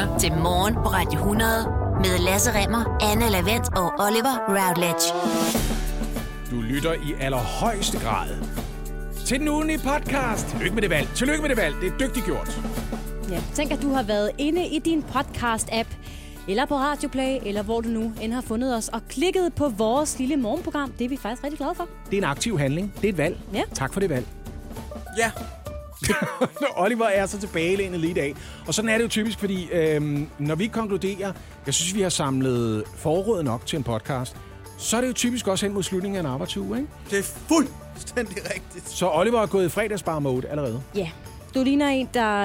lytter til Morgen på Radio 100 med Lasse Remmer, Anne Lavendt og Oliver Routledge. Du lytter i allerhøjeste grad til den ugenlige podcast. Tillykke med det valg. Tillykke med det valg. Det er dygtigt gjort. Ja, tænk, at du har været inde i din podcast-app, eller på Radioplay, eller hvor du nu end har fundet os, og klikket på vores lille morgenprogram. Det er vi faktisk rigtig glade for. Det er en aktiv handling. Det er et valg. Ja. Tak for det valg. Ja, Oliver er så tilbagelænet lige i dag. Og sådan er det jo typisk, fordi øhm, når vi konkluderer, jeg synes, vi har samlet forråd nok til en podcast, så er det jo typisk også hen mod slutningen af en arbejdsuge, ikke? det er fuldstændig rigtigt. Så Oliver er gået i fredagsbar-mode allerede. Ja, du ligner en, der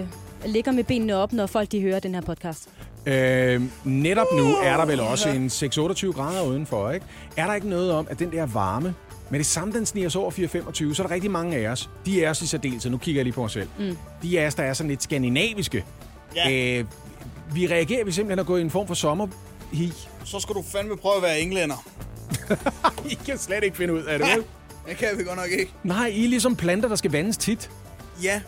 øh, ligger med benene op, når folk de hører den her podcast. Øh, netop nu er der vel også en 6-28 grader udenfor, ikke? Er der ikke noget om, at den der varme, med det samme, den sniger sig over 4-25, så er der rigtig mange af os, de er os i særdeleshed, nu kigger jeg lige på mig selv, mm. de af os, der er sådan lidt skandinaviske, Ja. øh, vi reagerer vi simpelthen at gå i en form for sommerhi. Så skal du fandme prøve at være englænder. I kan slet ikke finde ud af det, vel? Det kan vi godt nok ikke. Nej, I er ligesom planter, der skal vandes tit. Ja,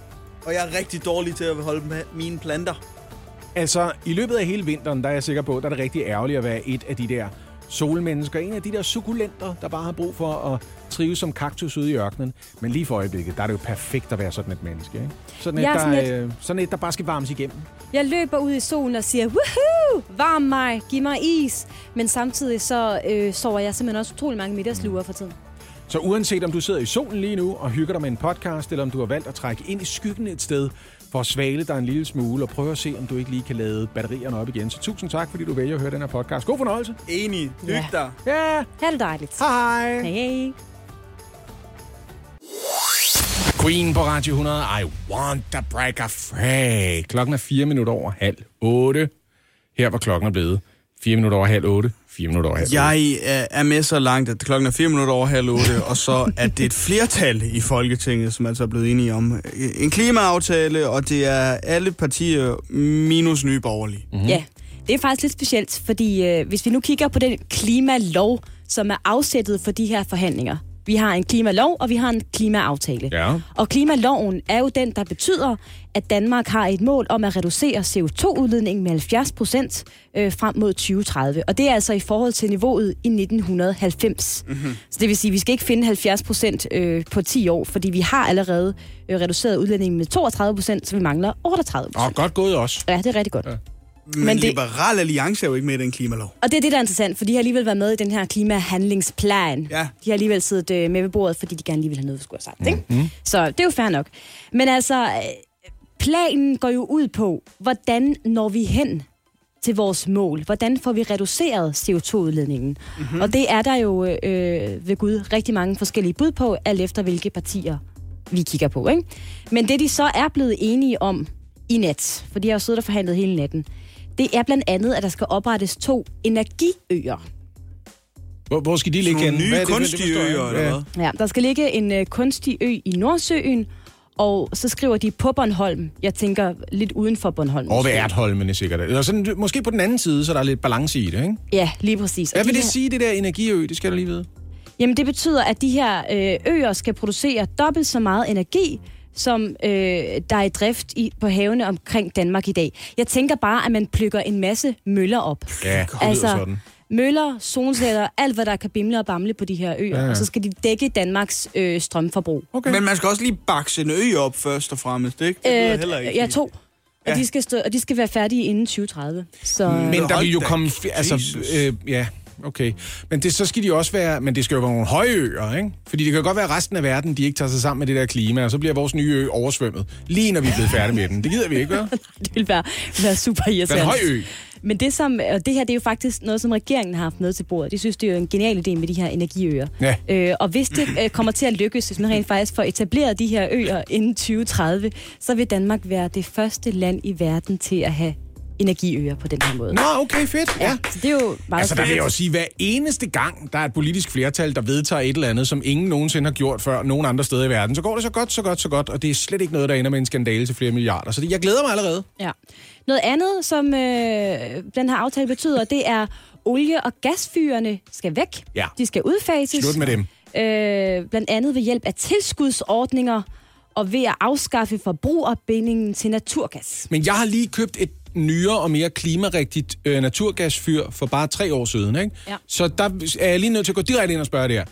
og jeg er rigtig dårlig til at holde med mine planter. Altså, i løbet af hele vinteren, der er jeg sikker på, der er det rigtig ærgerligt at være et af de der solmennesker. En af de der sukulenter, der bare har brug for at trives som kaktus ude i ørkenen. Men lige for øjeblikket, der er det jo perfekt at være sådan et menneske, ikke? Sådan et, Jeg er der, sådan et- øh, sådan et, der bare skal varmes igennem. Jeg løber ud i solen og siger, woohoo, varm mig, giv mig is. Men samtidig så øh, sover jeg simpelthen også utrolig mange middagsluer for tiden. Så uanset om du sidder i solen lige nu og hygger dig med en podcast, eller om du har valgt at trække ind i skyggen et sted for at svale dig en lille smule og prøve at se, om du ikke lige kan lade batterierne op igen. Så tusind tak, fordi du vælger at høre den her podcast. God fornøjelse. Enig. Hyg Ja. dig. Ja, Ha' det dejligt. hej. Hej, hej. Queen på Radio 100. I want to break a free. Klokken er 4 minutter over halv 8. Her var klokken er blevet 4 minutter over halv 8. 4 minutter over halv 8. Jeg øh, er med så langt, at klokken er 4 minutter over halv 8, og så er det et flertal i Folketinget, som altså er blevet enige om øh, en klimaaftale, og det er alle partier minus nye borgerlige. Mm. Ja, det er faktisk lidt specielt, fordi øh, hvis vi nu kigger på den klimalov, som er afsættet for de her forhandlinger. Vi har en klimalov, og vi har en klimaaftale. Ja. Og klimaloven er jo den, der betyder, at Danmark har et mål om at reducere CO2-udledningen med 70 procent øh, frem mod 2030. Og det er altså i forhold til niveauet i 1990. Mm-hmm. Så det vil sige, at vi skal ikke finde 70 procent øh, på 10 år, fordi vi har allerede øh, reduceret udledningen med 32 procent, så vi mangler 38 procent. Og godt gået også. Ja, det er rigtig godt. Ja. Men, Men det- Liberal Alliance er jo ikke med i den klimalov. Og det er det, der er interessant, for de har alligevel været med i den her klimahandlingsplan. Ja. De har alligevel siddet øh, med ved bordet, fordi de gerne lige vil have noget, vi skulle have sagt. Ikke? Mm-hmm. Så det er jo fair nok. Men altså, øh, planen går jo ud på, hvordan når vi hen til vores mål? Hvordan får vi reduceret CO2-udledningen? Mm-hmm. Og det er der jo øh, ved Gud rigtig mange forskellige bud på, alt efter hvilke partier vi kigger på. Ikke? Men det, de så er blevet enige om i nat, for de har jo siddet og forhandlet hele natten, det er blandt andet, at der skal oprettes to energiøer. Hvor, hvor skal de ligge Nogle henne? nye Hvad er det, kunstige øer, eller hvad? Ja, der skal ligge en øh, kunstig ø i Nordsøen, og så skriver de på Bornholm. Jeg tænker lidt uden for Bornholm. Over ved måske. Ertholmene sikkert. Eller sådan, måske på den anden side, så der er lidt balance i det, ikke? Ja, lige præcis. Og Hvad vil det her- sige, det der energiø? Det skal du lige vide. Jamen, det betyder, at de her øh, øer skal producere dobbelt så meget energi, som øh, der er i drift i, på havene omkring Danmark i dag. Jeg tænker bare, at man plukker en masse møller op. Ja, Altså, sådan. Møller, solceller, alt hvad der kan bimle og bamle på de her øer. Ja. Og så skal de dække Danmarks øh, strømforbrug. Okay. Men man skal også lige bakse en ø op først og fremmest, ikke? Det lyder heller ikke. Øh, ja, to. Og, Ja. de skal stå, og de skal være færdige inden 2030. Så, Men der vil jo komme... Altså, øh, ja, okay. Men det, så skal de også være... Men det skal jo være nogle høje øer, ikke? Fordi det kan godt være, at resten af verden, de ikke tager sig sammen med det der klima, og så bliver vores nye ø oversvømmet. Lige når vi er blevet færdige med den. Det gider vi ikke, vel? det vil være, være super Det er irriterende. en høj ø. Men det, som, og det her det er jo faktisk noget, som regeringen har haft med til bordet. De synes, det er jo en genial idé med de her energiøer. Ja. Øh, og hvis det øh, kommer til at lykkes, hvis man rent faktisk får etableret de her øer inden 2030, så vil Danmark være det første land i verden til at have energiøer på den her måde. Nå, okay, fedt. Ja. Så det er jo meget Altså, der vil jeg jo sige, hver eneste gang, der er et politisk flertal, der vedtager et eller andet, som ingen nogensinde har gjort før nogen andre steder i verden, så går det så godt, så godt, så godt, og det er slet ikke noget, der ender med en skandale til flere milliarder. Så det, jeg glæder mig allerede. Ja. Noget andet, som øh, den her aftale betyder, det er, olie- og gasfyrene skal væk. Ja. De skal udfases. Slut med dem. Øh, blandt andet ved hjælp af tilskudsordninger og ved at afskaffe forbrugerbindingen til naturgas. Men jeg har lige købt et nyere og mere klimarigtigt øh, naturgasfyr for bare tre år siden. Ikke? Ja. Så der er jeg lige nødt til at gå direkte ind og spørge der.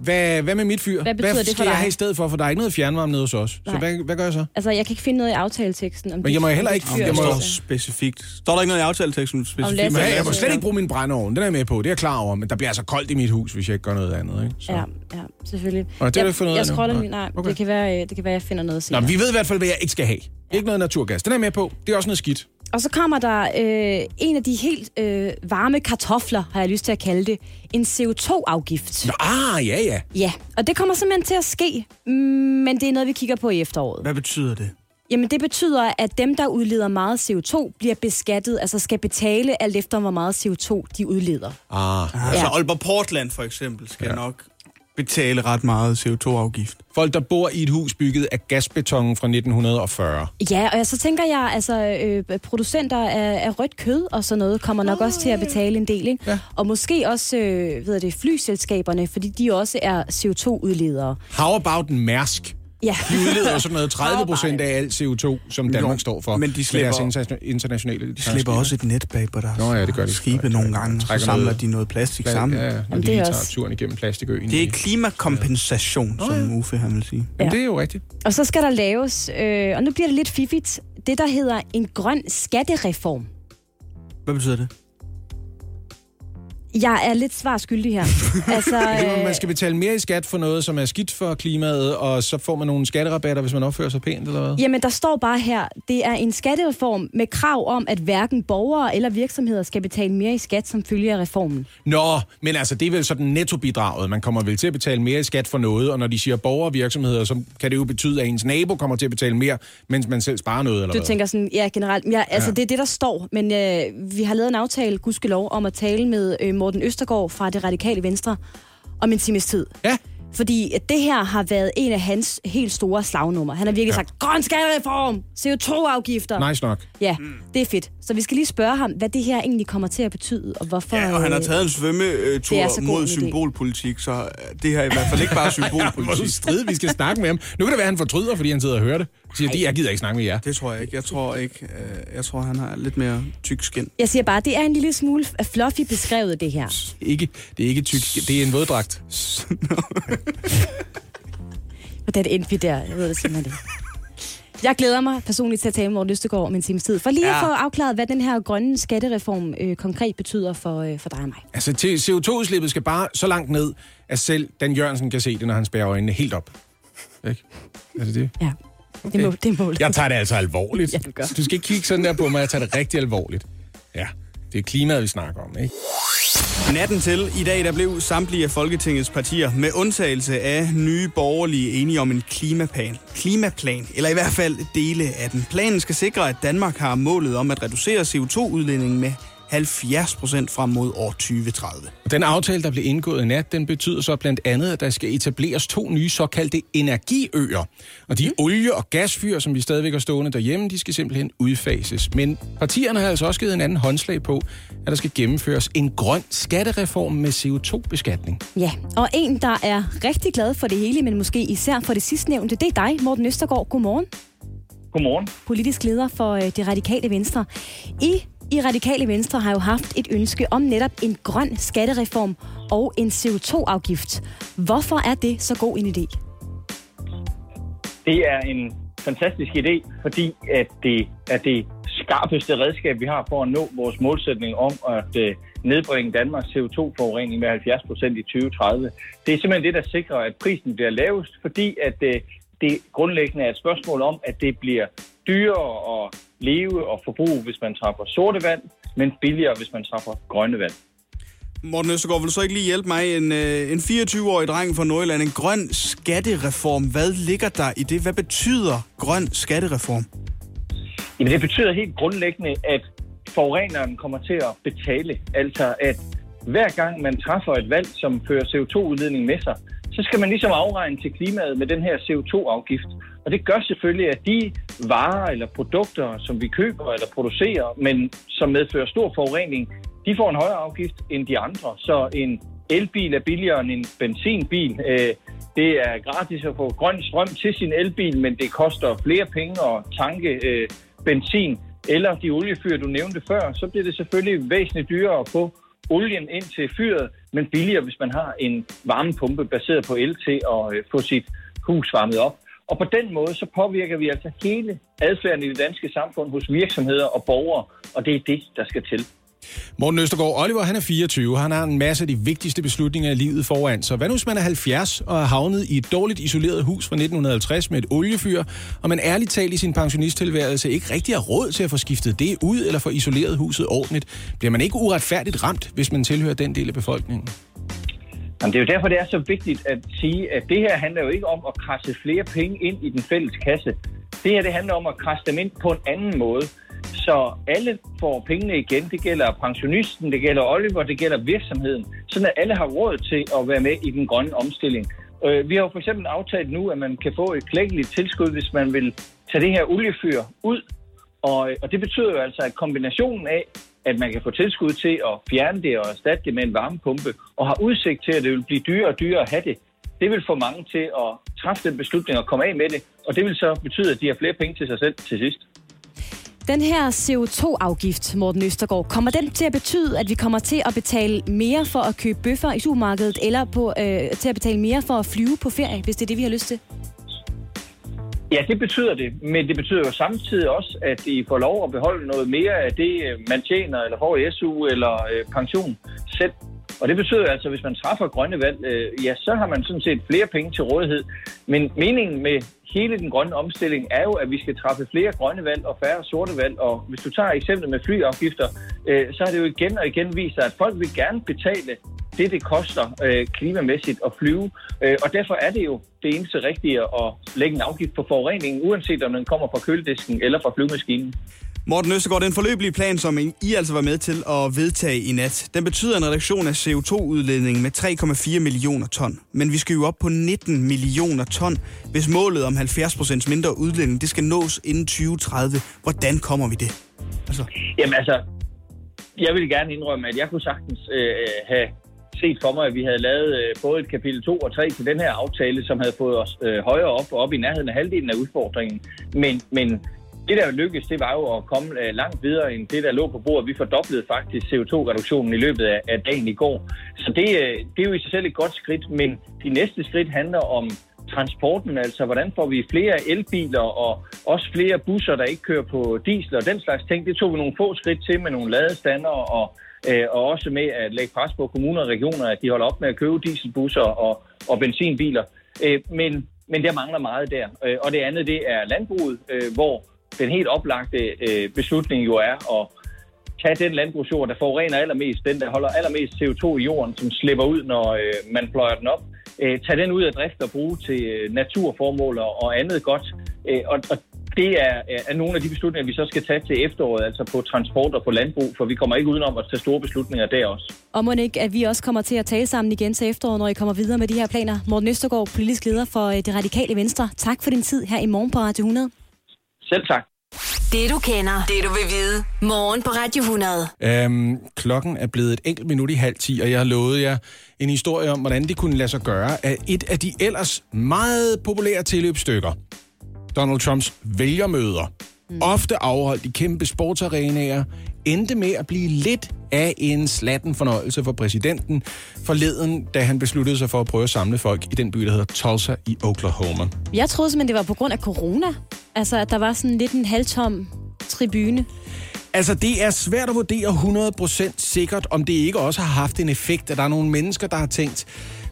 Hvad, hvad med mit fyr? Hvad betyder hvad det for skal jeg dig? have i stedet for? For der er ikke noget fjernvarme nede hos os. Nej. Så hvad, hvad gør jeg så? Altså, jeg kan ikke finde noget i aftaleteksten. Om Men jeg må heller om ikke- jeg må- er- står specifikt. Står der ikke noget i aftaleteksten specifikt? Lasse- Men jeg må altså- slet ikke bruge min brændeovn. Den er jeg med på. Det er jeg klar over. Men der bliver altså koldt i mit hus, hvis jeg ikke gør noget andet. Ikke? Så. Ja, ja, selvfølgelig. Og det har du jeg, ikke fundet ud af Jeg scroller Nej. lige. Nej, Okay. det, kan være, øh, det kan være, jeg finder noget Nå, senere. men vi ved i hvert fald, hvad jeg ikke skal have. Ikke noget naturgas. Den er jeg med på. Det er også noget skidt. Og så kommer der øh, en af de helt øh, varme kartofler, har jeg lyst til at kalde det. En CO2-afgift. Nå, ah, ja, ja. Ja, og det kommer simpelthen til at ske, mm, men det er noget, vi kigger på i efteråret. Hvad betyder det? Jamen, det betyder, at dem, der udleder meget CO2, bliver beskattet, altså skal betale alt efter, hvor meget CO2 de udleder. Ah. Altså Ja. Aalborg Portland for eksempel skal ja. nok betale ret meget CO2-afgift. Folk, der bor i et hus bygget af gasbeton fra 1940. Ja, og så tænker jeg, altså øh, producenter af, af rødt kød og sådan noget, kommer nok også til at betale en del, ikke? Ja. Og måske også, øh, ved det, flyselskaberne, fordi de også er CO2-udledere. How about Mærsk? Ja. De udleder sådan noget 30 procent af alt CO2, som Danmark Jo, står for. men de med slipper- deres internationale... De slipper også et net bag på deres Nå ja, det gør de. skibe Ja, nogle ja, gange, så samler noget- de noget plastik Ja, sammen. ja, når Jamen, de det er også- turen igennem plastikøen. Det er klimakompensation, som Uffe han vil sige. Jamen, det er jo rigtigt. Og så skal der laves, øh, og nu bliver det lidt fiffigt, det der hedder en grøn skattereform. Hvad betyder det? Jeg er lidt svar skyldig her. altså, øh, man skal betale mere i skat for noget, som er skidt for klimaet, og så får man nogle skatterabatter, hvis man opfører sig pænt, eller hvad? Jamen, der står bare her, det er en skattereform med krav om, at hverken borgere eller virksomheder skal betale mere i skat som følge af reformen. Nå, men altså, det er vel sådan nettobidraget. Man kommer vel til at betale mere i skat for noget, og når de siger borgere og virksomheder, så kan det jo betyde, at ens nabo kommer til at betale mere, mens man selv sparer noget, eller Du hvad? tænker sådan, ja, generelt. Ja, altså, ja. det er det, der står. Men øh, vi har lavet en aftale, gudskelov, om at tale med øh, Morten Østergaard fra det radikale venstre om en times tid. Ja, Fordi at det her har været en af hans helt store slagnummer. Han har virkelig ja. sagt, grøn skattereform, CO2-afgifter. nice nok. Ja, det er fedt. Så vi skal lige spørge ham, hvad det her egentlig kommer til at betyde, og hvorfor... Ja, og han har øh, taget en svømmetur mod symbolpolitik, så øh, det her er i hvert fald ikke bare symbolpolitik. strid, vi skal snakke med ham. Nu kan det være, at han fortryder, fordi han sidder og hører det. Siger, de, jeg gider ikke snakke med jer. Det tror jeg ikke. Jeg tror ikke. øh, Jeg tror, han har lidt mere tyk skin. Jeg siger bare, det er en lille smule fluffy beskrevet, det her. Ikke, det er ikke tyk, det er en våddragt. Hvordan endte vi der? Jeg ved det simpelthen ikke. Jeg glæder mig personligt til at tale med Morten Østegård om en times tid, for lige ja. At få afklaret, hvad den her grønne skattereform øh, konkret betyder for, øh, for dig og mig. Altså, til- CO2-udslippet skal bare så langt ned, at selv Dan Jørgensen kan se det, når han spærer øjnene helt op. Ikke? Er det det? Ja, okay. det, må, det er målet. Jeg tager det altså alvorligt. Ja, du gør. Du skal ikke kigge sådan der på mig, jeg tager det rigtig alvorligt. Ja, det er klimaet, vi snakker om, ikke? Natten til i dag, der blev samtlige af Folketingets partier med undtagelse af nye borgerlige enige om en klimaplan. Klimaplan, eller i hvert fald dele af den. Planen skal sikre, at Danmark har målet om at reducere CO2-udledningen med 70 procent frem mod år 2030. Og Den aftale, der blev indgået i nat, den betyder så blandt andet, at der skal etableres to nye såkaldte energiøer. Og de olie- og gasfyr, som vi stadigvæk har stående derhjemme, de skal simpelthen udfases. Men partierne har altså også givet en anden håndslag på, at der skal gennemføres en grøn skattereform med CO2-beskatning. Ja, og en, der er rigtig glad for det hele, men måske især for det sidstnævnte, det er dig, Morten Østergaard. Godmorgen. Godmorgen. Politisk leder for øh, det radikale venstre. I i Radikale Venstre har jo haft et ønske om netop en grøn skattereform og en CO2-afgift. Hvorfor er det så god en idé? Det er en fantastisk idé, fordi at det er det skarpeste redskab, vi har for at nå vores målsætning om at øh, nedbringe Danmarks CO2-forurening med 70 procent i 2030. Det er simpelthen det, der sikrer, at prisen bliver lavest, fordi at øh, det grundlæggende er et spørgsmål om, at det bliver dyrere at leve og forbruge, hvis man træffer sorte vand, men billigere, hvis man træffer grønne vand. Morten Østergaard, vil du så ikke lige hjælpe mig? En, øh, en 24-årig dreng fra Nordjylland, en grøn skattereform. Hvad ligger der i det? Hvad betyder grøn skattereform? Jamen, det betyder helt grundlæggende, at forureneren kommer til at betale. Altså, at hver gang man træffer et valg, som fører CO2-udledning med sig, så skal man ligesom afregne til klimaet med den her CO2-afgift. Og det gør selvfølgelig, at de varer eller produkter, som vi køber eller producerer, men som medfører stor forurening, de får en højere afgift end de andre. Så en elbil er billigere end en benzinbil. Øh, det er gratis at få grøn strøm til sin elbil, men det koster flere penge at tanke øh, benzin. eller de oliefyr, du nævnte før, så bliver det selvfølgelig væsentligt dyrere at få olien ind til fyret, men billigere, hvis man har en varmepumpe baseret på el til at øh, få sit hus varmet op. Og på den måde, så påvirker vi altså hele adfærden i det danske samfund hos virksomheder og borgere, og det er det, der skal til. Morten Østergaard, Oliver han er 24, han har en masse af de vigtigste beslutninger i livet foran sig. Hvad nu hvis man er 70 og er havnet i et dårligt isoleret hus fra 1950 med et oliefyr, og man ærligt talt i sin pensionisttilværelse ikke rigtig har råd til at få skiftet det ud eller få isoleret huset ordentligt? Bliver man ikke uretfærdigt ramt, hvis man tilhører den del af befolkningen? Jamen, det er jo derfor, det er så vigtigt at sige, at det her handler jo ikke om at krasse flere penge ind i den fælles kasse. Det her det handler om at krasse dem ind på en anden måde. Så alle får pengene igen. Det gælder pensionisten, det gælder Oliver, det gælder virksomheden. Sådan at alle har råd til at være med i den grønne omstilling. Øh, vi har jo for eksempel aftalt nu, at man kan få et klækkeligt tilskud, hvis man vil tage det her oliefyr ud. Og, og det betyder jo altså, at kombinationen af, at man kan få tilskud til at fjerne det og erstatte det med en varmepumpe, og har udsigt til, at det vil blive dyrere og dyrere at have det, det vil få mange til at træffe den beslutning og komme af med det, og det vil så betyde, at de har flere penge til sig selv til sidst. Den her CO2-afgift, Morten Østergaard, kommer den til at betyde, at vi kommer til at betale mere for at købe bøffer i supermarkedet, eller på, øh, til at betale mere for at flyve på ferie, hvis det er det, vi har lyst til? Ja, det betyder det, men det betyder jo samtidig også, at I får lov at beholde noget mere af det, øh, man tjener, eller får i SU eller øh, pension selv. Og det betyder altså, at hvis man træffer grønne valg, øh, ja, så har man sådan set flere penge til rådighed. Men meningen med hele den grønne omstilling er jo, at vi skal træffe flere grønne valg og færre sorte valg. Og hvis du tager eksemplet med flyafgifter, øh, så har det jo igen og igen vist sig, at folk vil gerne betale det, det koster øh, klimamæssigt at flyve. Øh, og derfor er det jo det eneste rigtige at lægge en afgift på forureningen, uanset om den kommer fra køledisken eller fra flyvemaskinen. Morten Østergaard, den forløbelige plan, som I altså var med til at vedtage i nat, den betyder en reduktion af CO2-udledningen med 3,4 millioner ton. Men vi skal jo op på 19 millioner ton, hvis målet om 70% mindre udledning, det skal nås inden 2030. Hvordan kommer vi det? Altså. Jamen altså, jeg vil gerne indrømme, at jeg kunne sagtens øh, have set for mig, at vi havde lavet øh, både et kapitel 2 og 3 til den her aftale, som havde fået os øh, højere op og op i nærheden af halvdelen af udfordringen. Men, men det, der lykkedes, det var jo at komme øh, langt videre end det, der lå på bordet. Vi fordoblede faktisk CO2-reduktionen i løbet af, dagen i går. Så det, øh, det er jo i sig selv et godt skridt, men de næste skridt handler om transporten, altså hvordan får vi flere elbiler og også flere busser, der ikke kører på diesel og den slags ting. Det tog vi nogle få skridt til med nogle ladestander og, øh, og også med at lægge pres på kommuner og regioner, at de holder op med at købe dieselbusser og, og benzinbiler. Øh, men, men der mangler meget der. Øh, og det andet, det er landbruget, øh, hvor den helt oplagte øh, beslutning jo er at tage den landbrugsjord, der forurener allermest, den der holder allermest CO2 i jorden, som slipper ud, når øh, man pløjer den op. Øh, tage den ud af drift og bruge til øh, naturformål og, og andet godt. Øh, og, og det er, øh, er nogle af de beslutninger, vi så skal tage til efteråret, altså på transport og på landbrug, for vi kommer ikke udenom at tage store beslutninger der også. Og må ikke, at vi også kommer til at tale sammen igen til efteråret, når I kommer videre med de her planer. Morten Østergaard, politisk leder for øh, det radikale Venstre. Tak for din tid her i morgen på Radio 100. Selv tak. Det du kender, det du vil vide. Morgen på Radio 100. Øhm, klokken er blevet et enkelt minut i halv ti, og jeg har lovet jer en historie om, hvordan det kunne lade sig gøre, at et af de ellers meget populære tilløbsstykker, Donald Trumps vælgermøder, mm. ofte afholdt i kæmpe sportsarenaer, endte med at blive lidt af en slatten fornøjelse for præsidenten forleden, da han besluttede sig for at prøve at samle folk i den by, der hedder Tulsa i Oklahoma. Jeg troede simpelthen, det var på grund af corona. Altså, at der var sådan lidt en halvtom tribune. Altså, det er svært at vurdere 100% sikkert, om det ikke også har haft en effekt, at der er nogle mennesker, der har tænkt,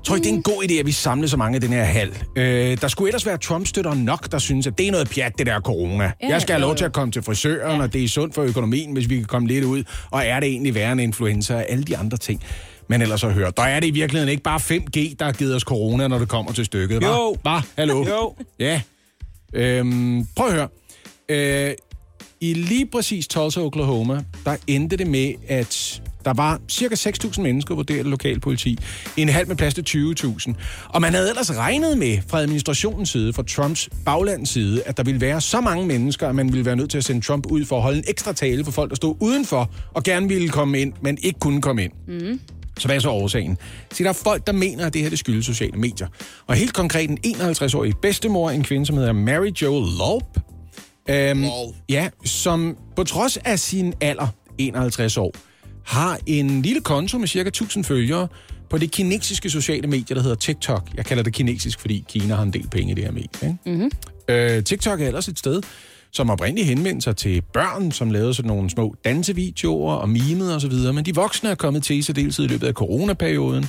tror ikke, det er en god idé, at vi samler så mange i den her hal. Øh, der skulle ellers være Trump-støtter nok, der synes, at det er noget pjat, det der corona. Ja, jeg skal have lov til at komme til frisøren, ja. og det er sundt for økonomien, hvis vi kan komme lidt ud. Og er det egentlig værre end influenza og alle de andre ting? Men ellers at høre, der er det i virkeligheden ikke bare 5G, der har givet os corona, når det kommer til stykket. Jo. Bare, hallo. Jo. Ja. Øhm, prøv at høre. Øh, I lige præcis Tulsa, Oklahoma, der endte det med, at der var cirka 6.000 mennesker, vurderet lokalpoliti, i en halv med plads til 20.000. Og man havde ellers regnet med fra administrationens side, fra Trumps baglands side, at der ville være så mange mennesker, at man ville være nødt til at sende Trump ud for at holde en ekstra tale for folk, der stod udenfor og gerne ville komme ind, men ikke kunne komme ind. Mm. Så hvad er så årsagen? Så der er folk, der mener, at det her det skyldes sociale medier. Og helt konkret en 51-årig bedstemor, en kvinde, som hedder Mary Jo Loeb, Øhm, Wow. Ja, som på trods af sin alder, 51 år, har en lille konto med cirka 1000 følgere på det kinesiske sociale medie, der hedder TikTok. Jeg kalder det kinesisk, fordi Kina har en del penge i det her medie. Ikke? Mm-hmm. Øh, TikTok er ellers et sted, som oprindeligt henvendte sig til børn, som lavede sådan nogle små dansevideoer og mimede osv., men de voksne er kommet til i særdeleshed i løbet af coronaperioden,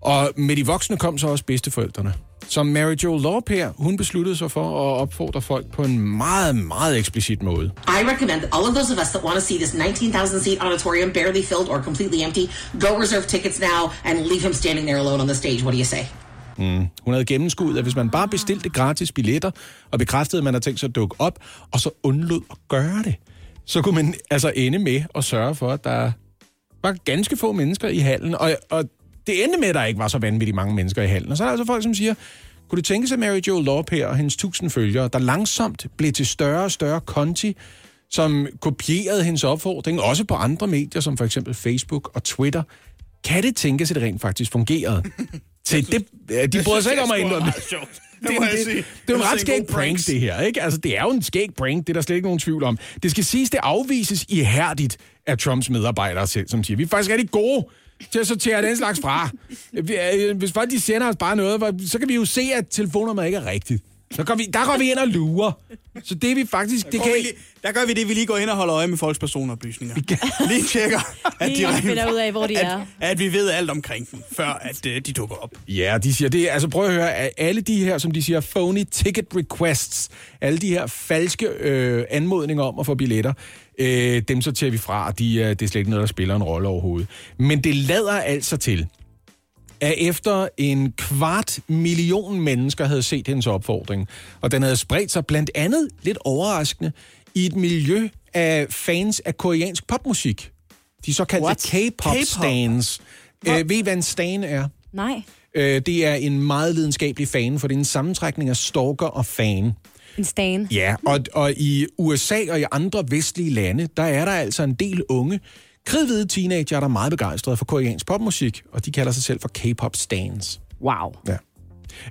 og med de voksne kom så også bedsteforældrene. Som Mary Jo Lorp her, hun besluttede sig for at opfordre folk på en meget, meget eksplicit måde. I recommend all of those of us that want to see this 19,000 seat auditorium barely filled or completely empty go reserve tickets now and leave him standing there alone on the stage. What do you say? Hun havde gennemskuet, at hvis man bare bestilte gratis billetter, og bekræftede, at man havde tænkt sig at dukke op, og så undlod at gøre det, så kunne man altså ende med at sørge for, at der var ganske få mennesker i hallen. Og, og det endte med, at der ikke var så vanvittigt mange mennesker i hallen. Og så er der altså folk, som siger, kunne det tænke sig Mary Jo Lorp her og hendes tusind følgere, der langsomt blev til større og større konti, som kopierede hendes opfordring, også på andre medier, som for eksempel Facebook og Twitter. Kan det tænkes, at det rent faktisk fungerede? Til det, de bryder sig ikke om at indrømme det. Det, det, det, det er jo en ret skæg prank, det her. Ikke? Altså, det er jo en skæg prank, det er der slet ikke nogen tvivl om. Det skal siges, det afvises ihærdigt af Trumps medarbejdere selv, som siger, vi er faktisk rigtig gode til at sortere den slags fra. Hvis folk de sender os bare noget, så kan vi jo se, at telefonnummeret ikke er rigtigt. Så går vi, der går vi ind og lurer. Så det er vi faktisk... Det Går kan, vi lige- Der gør vi det, vi lige går ind og holder øje med folks personoplysninger. Lige tjekker, at de Lige rent- finder ud af, hvor de at, er. At vi ved alt omkring dem, før at uh, de dukker op. Ja, de siger det. Altså prøv at høre, at alle de her, som de siger, phony ticket requests, alle de her falske øh, anmodninger om at få billetter, øh, dem så tager vi fra, og de, øh, det er slet ikke noget, der spiller en rolle overhovedet. Men det lader altså til, at efter en kvart million mennesker havde set hendes opfordring, og den havde spredt sig blandt andet, lidt overraskende, i et miljø af fans af koreansk popmusik. De såkaldte What? K-pop K-pop? stans. Øh, ved I, hvad en stan er? Nej. Øh, det er en meget lidenskabelig fan, for det er en sammentrækning af stalker og fan. En stan. Ja, og, og i USA og i andre vestlige lande, der er der altså en del unge, kridhvide teenager, der er meget begejstrede for koreansk popmusik, og de kalder sig selv for K-pop stans. Wow. Ja.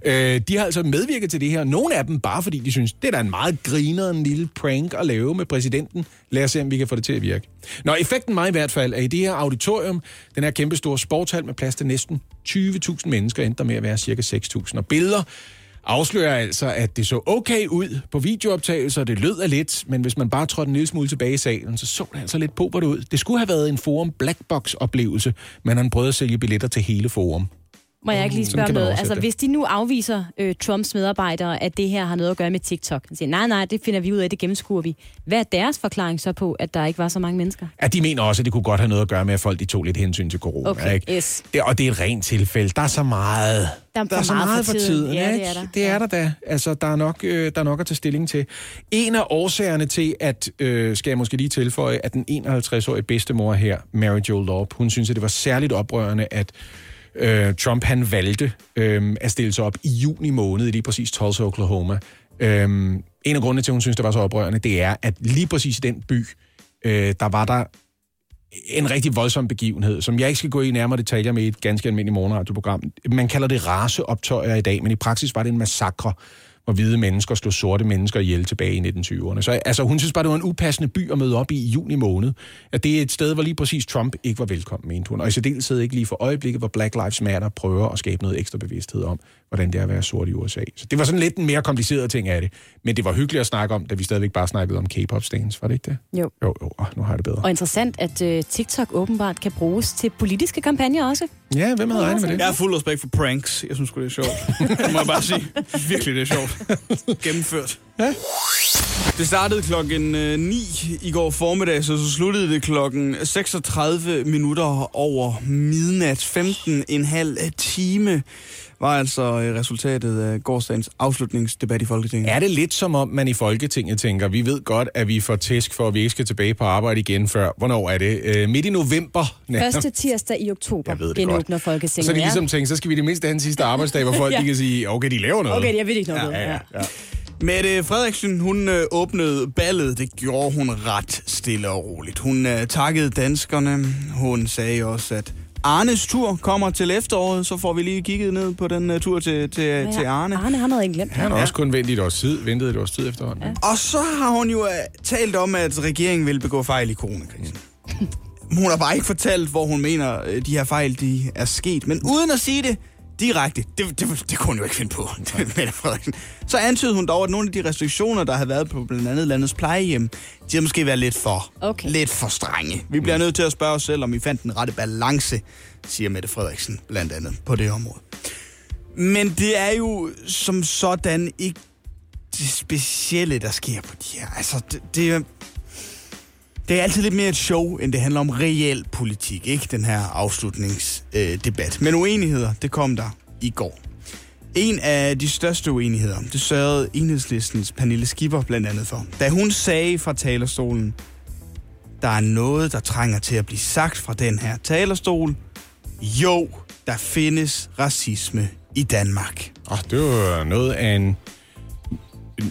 Øh, de har altså medvirket til det her. Nogle af dem bare fordi de synes, det er da en meget grineren lille prank at lave med præsidenten. Lad os se, om vi kan få det til at virke. Nå, effekten var i hvert fald, at i det her auditorium, den her kæmpe store sportshal med plads til næsten 20.000 mennesker, endte der med at være cirka 6.000. Og billeder afslører altså, at det så okay ud på videooptagelser, det lød af lidt, men hvis man bare trådte en lille smule tilbage i salen, så så det altså lidt på, ud. Det skulle have været en forum blackbox-oplevelse, men han prøvede at sælge billetter til hele forum. Må jeg ikke lige Sådan spørge man noget? Altså, det. hvis de nu afviser øh, Trumps medarbejdere, at det her har noget at gøre med TikTok, og siger, nej, nej, det finder vi ud af, det gennemskuer vi. Hvad er deres forklaring så på, at der ikke var så mange mennesker? at de mener også, at det kunne godt have noget at gøre med, at folk de tog lidt hensyn til corona. Okay, ikke? yes. Det, og det er et rent tilfælde. Der er så meget. Der er Der er så meget meget for tiden. tiden. Ja, det ikke? er der. Det er der da. Altså, der er, nok, øh, der er nok at tage stilling til. En af årsagerne til, at, øh, skal jeg måske lige tilføje, at den 51-årige bedstemor her, Mary Jo Lorp, hun synes, at det var særligt oprørende, at øh, Trump han valgte øh, at stille sig op i juni måned i lige præcis Tulsa, Oklahoma. Øh, en af grundene til, at hun synes, det var så oprørende, det er, at lige præcis i den by, øh, der var der en rigtig voldsom begivenhed, som jeg ikke skal gå i nærmere detaljer med i et ganske almindeligt morgenradioprogram. Man kalder det raceoptøjer i dag, men i praksis var det en massakre, hvor hvide mennesker slog sorte mennesker ihjel tilbage i 1920'erne. Så altså, hun synes bare, det var en upassende by at møde op i i juni måned. At det er et sted, hvor lige præcis Trump ikke var velkommen, mente hun. Og i særdeleshed ikke lige for øjeblikket, hvor Black Lives Matter prøver at skabe noget ekstra bevidsthed om, hvordan det er at være sort i USA. Så det var sådan lidt en mere kompliceret ting af det. Men det var hyggeligt at snakke om, da vi stadigvæk bare snakkede om K-pop stans, var det ikke det? Jo. Jo, jo, åh, nu har jeg det bedre. Og interessant, at øh, TikTok åbenbart kan bruges til politiske kampagner også. Ja, hvem havde regnet med det? Jeg har fuld respekt for pranks. Jeg synes det er sjovt. Det må jeg bare sige. Virkelig, det er sjovt. Gennemført. Ja. Det startede klokken øh, 9 i går formiddag, så, så sluttede det klokken 36 minutter over midnat. 15 en halv time var altså øh, resultatet af gårdsdagens afslutningsdebat i Folketinget. Er det lidt som om, man i Folketinget tænker, vi ved godt, at vi får tæsk for, at vi ikke skal tilbage på arbejde igen før. Hvornår er det? Øh, midt i november? Første tirsdag i oktober Jeg ved det genåbner godt. Folketinget. Så er de ligesom tænkt, så skal vi det mindste have den sidste arbejdsdag, hvor folk Ja. de kan sige, okay, de laver noget. Okay, jeg ved ikke noget. ja, ja, ja. Mette Frederiksen, hun øh, åbnede ballet. Det gjorde hun ret stille og roligt. Hun øh, takkede danskerne. Hun sagde også, at Arnes tur kommer til efteråret, så får vi lige kigget ned på den uh, tur til, til, ja, til Arne. Arne, han havde ikke glemt. Han har også kun ventet et års tid, ventet et års tid efterhånden. Ja. Og så har hun jo uh, talt om, at regeringen vil begå fejl i coronakrisen. Hun har bare ikke fortalt, hvor hun mener, uh, de her fejl de er sket. Men uden at sige det direkte, det, det, det kunne hun jo ikke finde på, Mette Frederiksen. Så antydede hun dog, at nogle af de restriktioner, der har været på blandt andet landets plejehjem, de har måske været lidt for, Okay. lidt for strenge. Vi bliver nødt til at spørge os selv, om vi fandt den rette balance, siger Mette Frederiksen blandt andet på det område. Men det er jo som sådan ikke det specielle, der sker på de her. Altså, det, det, er- det er altid lidt mere et show, end det handler om reel politik, ikke? Den her afslutningsdebat. Øh, debat. Men uenigheder, det kom der i går. En af de største uenigheder, det sørgede enhedslistens Pernille Skipper blandt andet for. Da hun sagde fra talerstolen, der er noget, der trænger til at blive sagt fra den her talerstol. Jo, der findes racisme i Danmark. Og det var noget af en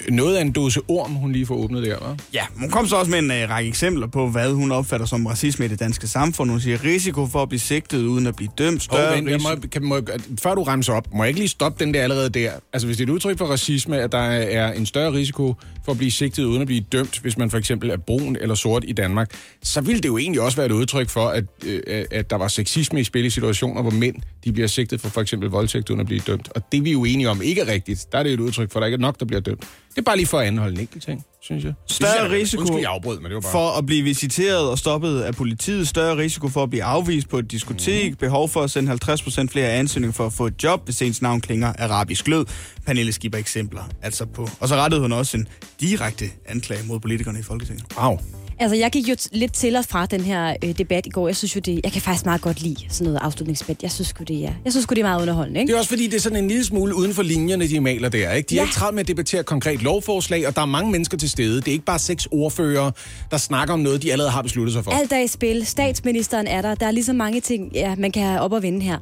noget af en dose orm, hun lige får åbnet der, hva'? Ja, hun kom så også med en uh, række eksempler på, hvad hun opfatter som racisme i det danske samfund. Hun siger, risiko for at blive sigtet uden at blive dømt. Større Oh, vent, jeg må, kan, må, før du remser op, må jeg ikke lige stoppe den der allerede der? Altså, hvis det er et udtryk for racisme, at der er en større risiko for at blive sigtet uden at blive dømt, hvis man for eksempel er brun eller sort i Danmark, så ville det jo egentlig også være et udtryk for, at, øh, at der var sexisme i spil i situationer, hvor mænd de bliver sigtet for for eksempel voldtægt uden at blive dømt. Og det er vi jo enige om ikke er rigtigt. Der er det et udtryk for, at der ikke er nok, der bliver dømt. Det er bare lige for at anholde en enkelt ting, synes jeg. Synes Større jeg, risiko Undskyld, jeg afbrød, men det var bare... for at blive visiteret og stoppet af politiet. Større risiko for at blive afvist på et diskotek. Mm. Behov for at sende 50% flere ansøgninger for at få et job, hvis ens navn klinger arabisk lød. Pernille Skipper eksempler. Altså på. Og så rettede hun også en direkte anklage mod politikerne i Folketinget. Wow. Altså, jeg gik jo lidt til og fra den her øh, debat i går. Jeg synes jo, det, jeg kan faktisk meget godt lide sådan noget afslutningsdebat. Jeg synes sgu, det er, jeg synes sgu, det er meget underholdende, ikke? Det er også fordi, det er sådan en lille smule uden for linjerne, de maler der. Ikke? De er Ja. ikke travlt med at debattere et konkret lovforslag, og der er mange mennesker til stede. Det er ikke bare seks ordfører, der snakker om noget, de allerede har besluttet sig for. Alt er i spil. Statsministeren er der. Der er lige så mange ting, ja, man kan have op og vinde her.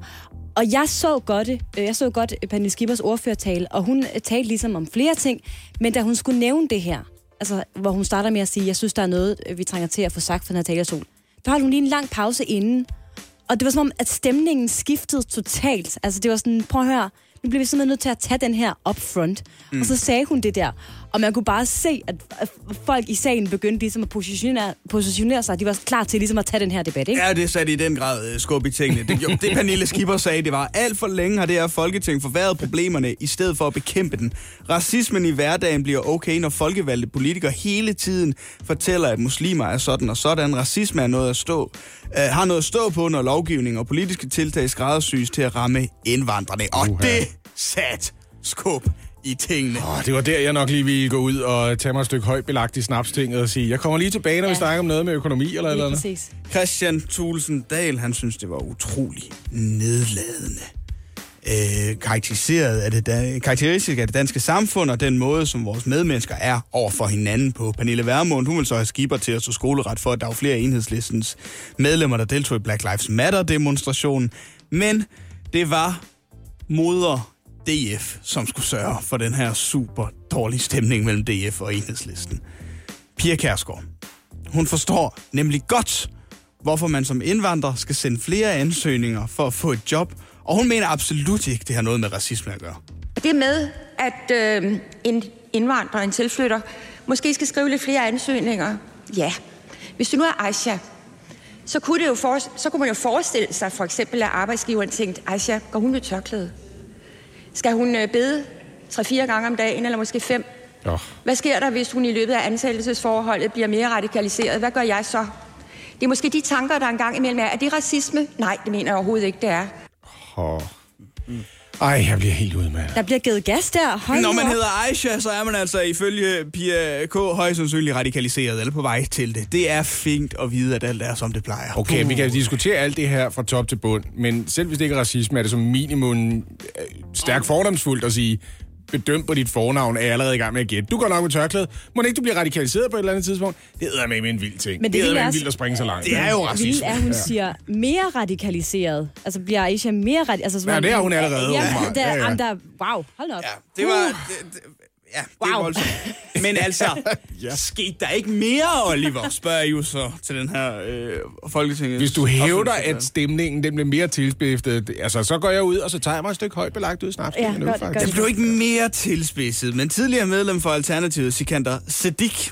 Og jeg så godt, øh, jeg så godt Pernille Skippers ordførertale, og hun talte ligesom om flere ting, men da hun skulle nævne det her, altså hvor hun starter med at sige, jeg synes, der er noget, vi trænger til at få sagt fra den her talerstol, der holdt hun lige en lang pause inden, og det var som om, at stemningen skiftede totalt. Altså det var sådan, prøv at høre, nu bliver vi simpelthen nødt til at tage den her up front. Mm. Og så sagde hun det der. Og man kunne bare se, at folk i salen begyndte ligesom at positionere, positionere sig. De var klar til ligesom at tage den her debat, ikke? Ja, det satte i den grad øh, skub i tingene. Det, gjorde- det Pernille Skipper sagde, det var alt for længe har det her folketing forværret problemerne, i stedet for at bekæmpe den. Racismen i hverdagen bliver okay, når folkevalgte politikere hele tiden fortæller, at muslimer er sådan og sådan. Racisme er noget at stå, øh, har noget at stå på, når lovgivning og politiske tiltag skræddersys til at ramme indvandrerne. Og Uha. det sat skub i tingene. Oh, det var der, jeg nok lige ville gå ud og tage mig et stykke højt belagt i snapstinget og sige, jeg kommer lige tilbage, når ja. vi snakker om noget med økonomi eller eller Lige andet. præcis. Christian Thulesen Dahl, han synes, det var utrolig nedladende. Øh, karakteriseret af det, da- karakteristisk af det danske samfund og den måde, som vores medmennesker er over for hinanden på. Pernille Vermund, hun vil så have skiber til at stå skoleret for, at der var flere af enhedslistens medlemmer, der deltog i Black Lives Matter-demonstrationen. Men det var moder DF, som skulle sørge for den her super dårlige stemning mellem DF og enhedslisten. Pia Kærsgaard, hun forstår nemlig godt, hvorfor man som indvandrer skal sende flere ansøgninger for at få et job, og hun mener absolut ikke, det har noget med racisme at gøre. Det med, at øh, en indvandrer, en tilflytter, måske skal skrive lidt flere ansøgninger. Ja, hvis du nu er Aisha, så kunne, det jo for, så kunne man jo forestille sig for eksempel, at arbejdsgiveren tænkte, Aisha, går hun med tørklæde? Skal hun øh, bede 3-4 gange om dagen, eller måske fem? Oh. Hvad sker der, hvis hun i løbet af ansættelsesforholdet bliver mere radikaliseret? Hvad gør jeg så? Det er måske de tanker, der engang imellem er. Er det racisme? Nej, det mener jeg overhovedet ikke, det er. Oh. Ej, jeg bliver helt ude med. Der bliver givet gas der. Hold Når man op. hedder Aisha, så er man altså ifølge Pia K. højst sandsynligt radikaliseret eller på vej til det. Det er fint at vide, at alt er, som det plejer. Okay, vi kan diskutere alt det her fra top til bund, men selv hvis det ikke er racisme, er det som minimum øh, stærkt fordomsfuldt at sige, bedømt på dit fornavn, er jeg allerede i gang med at gætte. Du går nok med tørklæde. Må ikke du bliver radikaliseret på et eller andet tidspunkt? Det er med en vild ting. Men det det er en vildt at springe så langt. Det er jo Det racisme. vilde er, hun siger mere radikaliseret. Altså bliver Aisha mere radikaliseret. Altså, Ja, det er hun allerede, Ja, der, Ja, ja. Der, wow, hold op. Ja, det var... Det, det, Ja, det er voldsomt. Men altså, ja. skete der ikke mere, Oliver, spørger jeg jo så til den her øh, Folketinget. Hvis du hævder, at stemningen den bliver mere tilspidset, altså, så går jeg ud, og så tager jeg mig et stykke højt belagt ud i snaps. Ja, gør det, gør Den blev ikke mere tilspidset, men tidligere medlem for Alternativet, Sikander Siddiq,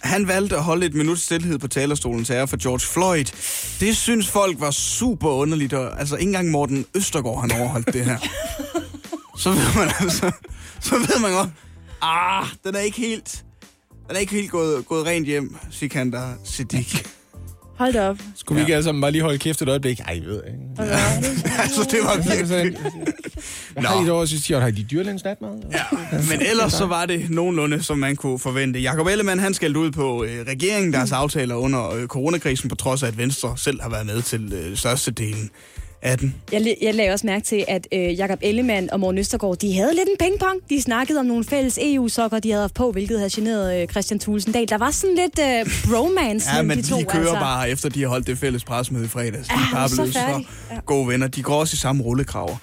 han valgte at holde et minut stillhed på talerstolen til ære for George Floyd. Det synes folk var super underligt, og altså ikke engang Morten Østergaard han overholdt det her. så ved man altså, så ved man godt, ah, den er ikke helt, den er ikke helt gået, gået rent hjem, Sikander Siddiq. Hold da op. Skulle vi ikke alle sammen bare lige holde kæft et øjeblik? Ej, jeg ved ikke. altså, det var virkelig... Jeg har lige over at sige, har de dyrlægens natmad? Ja, men ellers så var det nogenlunde, som man kunne forvente. Jakob Ellemann, han skældte ud på øh, regeringen, deres aftaler under øh, coronakrisen, på trods af, at Venstre selv har været med til øh, størstedelen af den. Jeg, jeg lagde også mærke til, at øh, Jakob Ellemann og Morten Østergaard, de havde lidt en pingpong. De snakkede om nogle fælles EU-sokker, de havde haft på, hvilket havde generet øh, Christian Thulsen Dahl. Der var sådan lidt øh, bromance Ja, men de to. de kører altså. bare efter, de har holdt det fælles pressemøde i fredags. De Ja, er bare så blevet så. Ja. gode venner. De går også i samme rullekraver.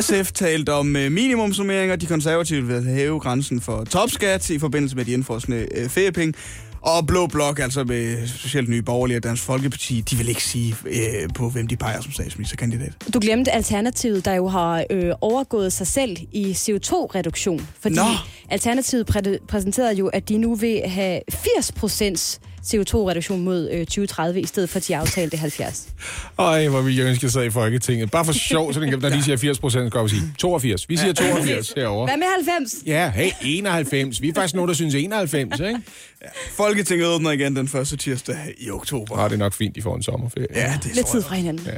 SF talte om øh, minimumsummeringer. De konservative vil hæve grænsen for topskat i forbindelse med de indfrosne øh, feriepenge. Og Blå Blok, altså med specielt Nye Borgerlige og Dansk Folkeparti, de vil ikke sige øh, på, hvem de peger som statsministerkandidat. Du glemte Alternativet, der jo har øh, overgået sig selv i CO2-reduktion. Fordi Nå. Alternativet præ- præsenterede jo, at de nu vil have 80 procents CO2-reduktion mod øh, 2030, i stedet for de aftalte 70. Ej, hvor vil jeg ønske, jeg sad i Folketinget. Bare for sjov, så den, når de siger 80 procent, skal vi sige 82. Vi siger 82 herovre. Hvad med 90? Ja, hey, 91. Vi er faktisk nogen, der synes 91, ikke? Folketinget åbner igen den første tirsdag i oktober. Og det er nok fint, de får en sommerferie. Ja, det Lidt tror tid jeg. fra hinanden. Ja.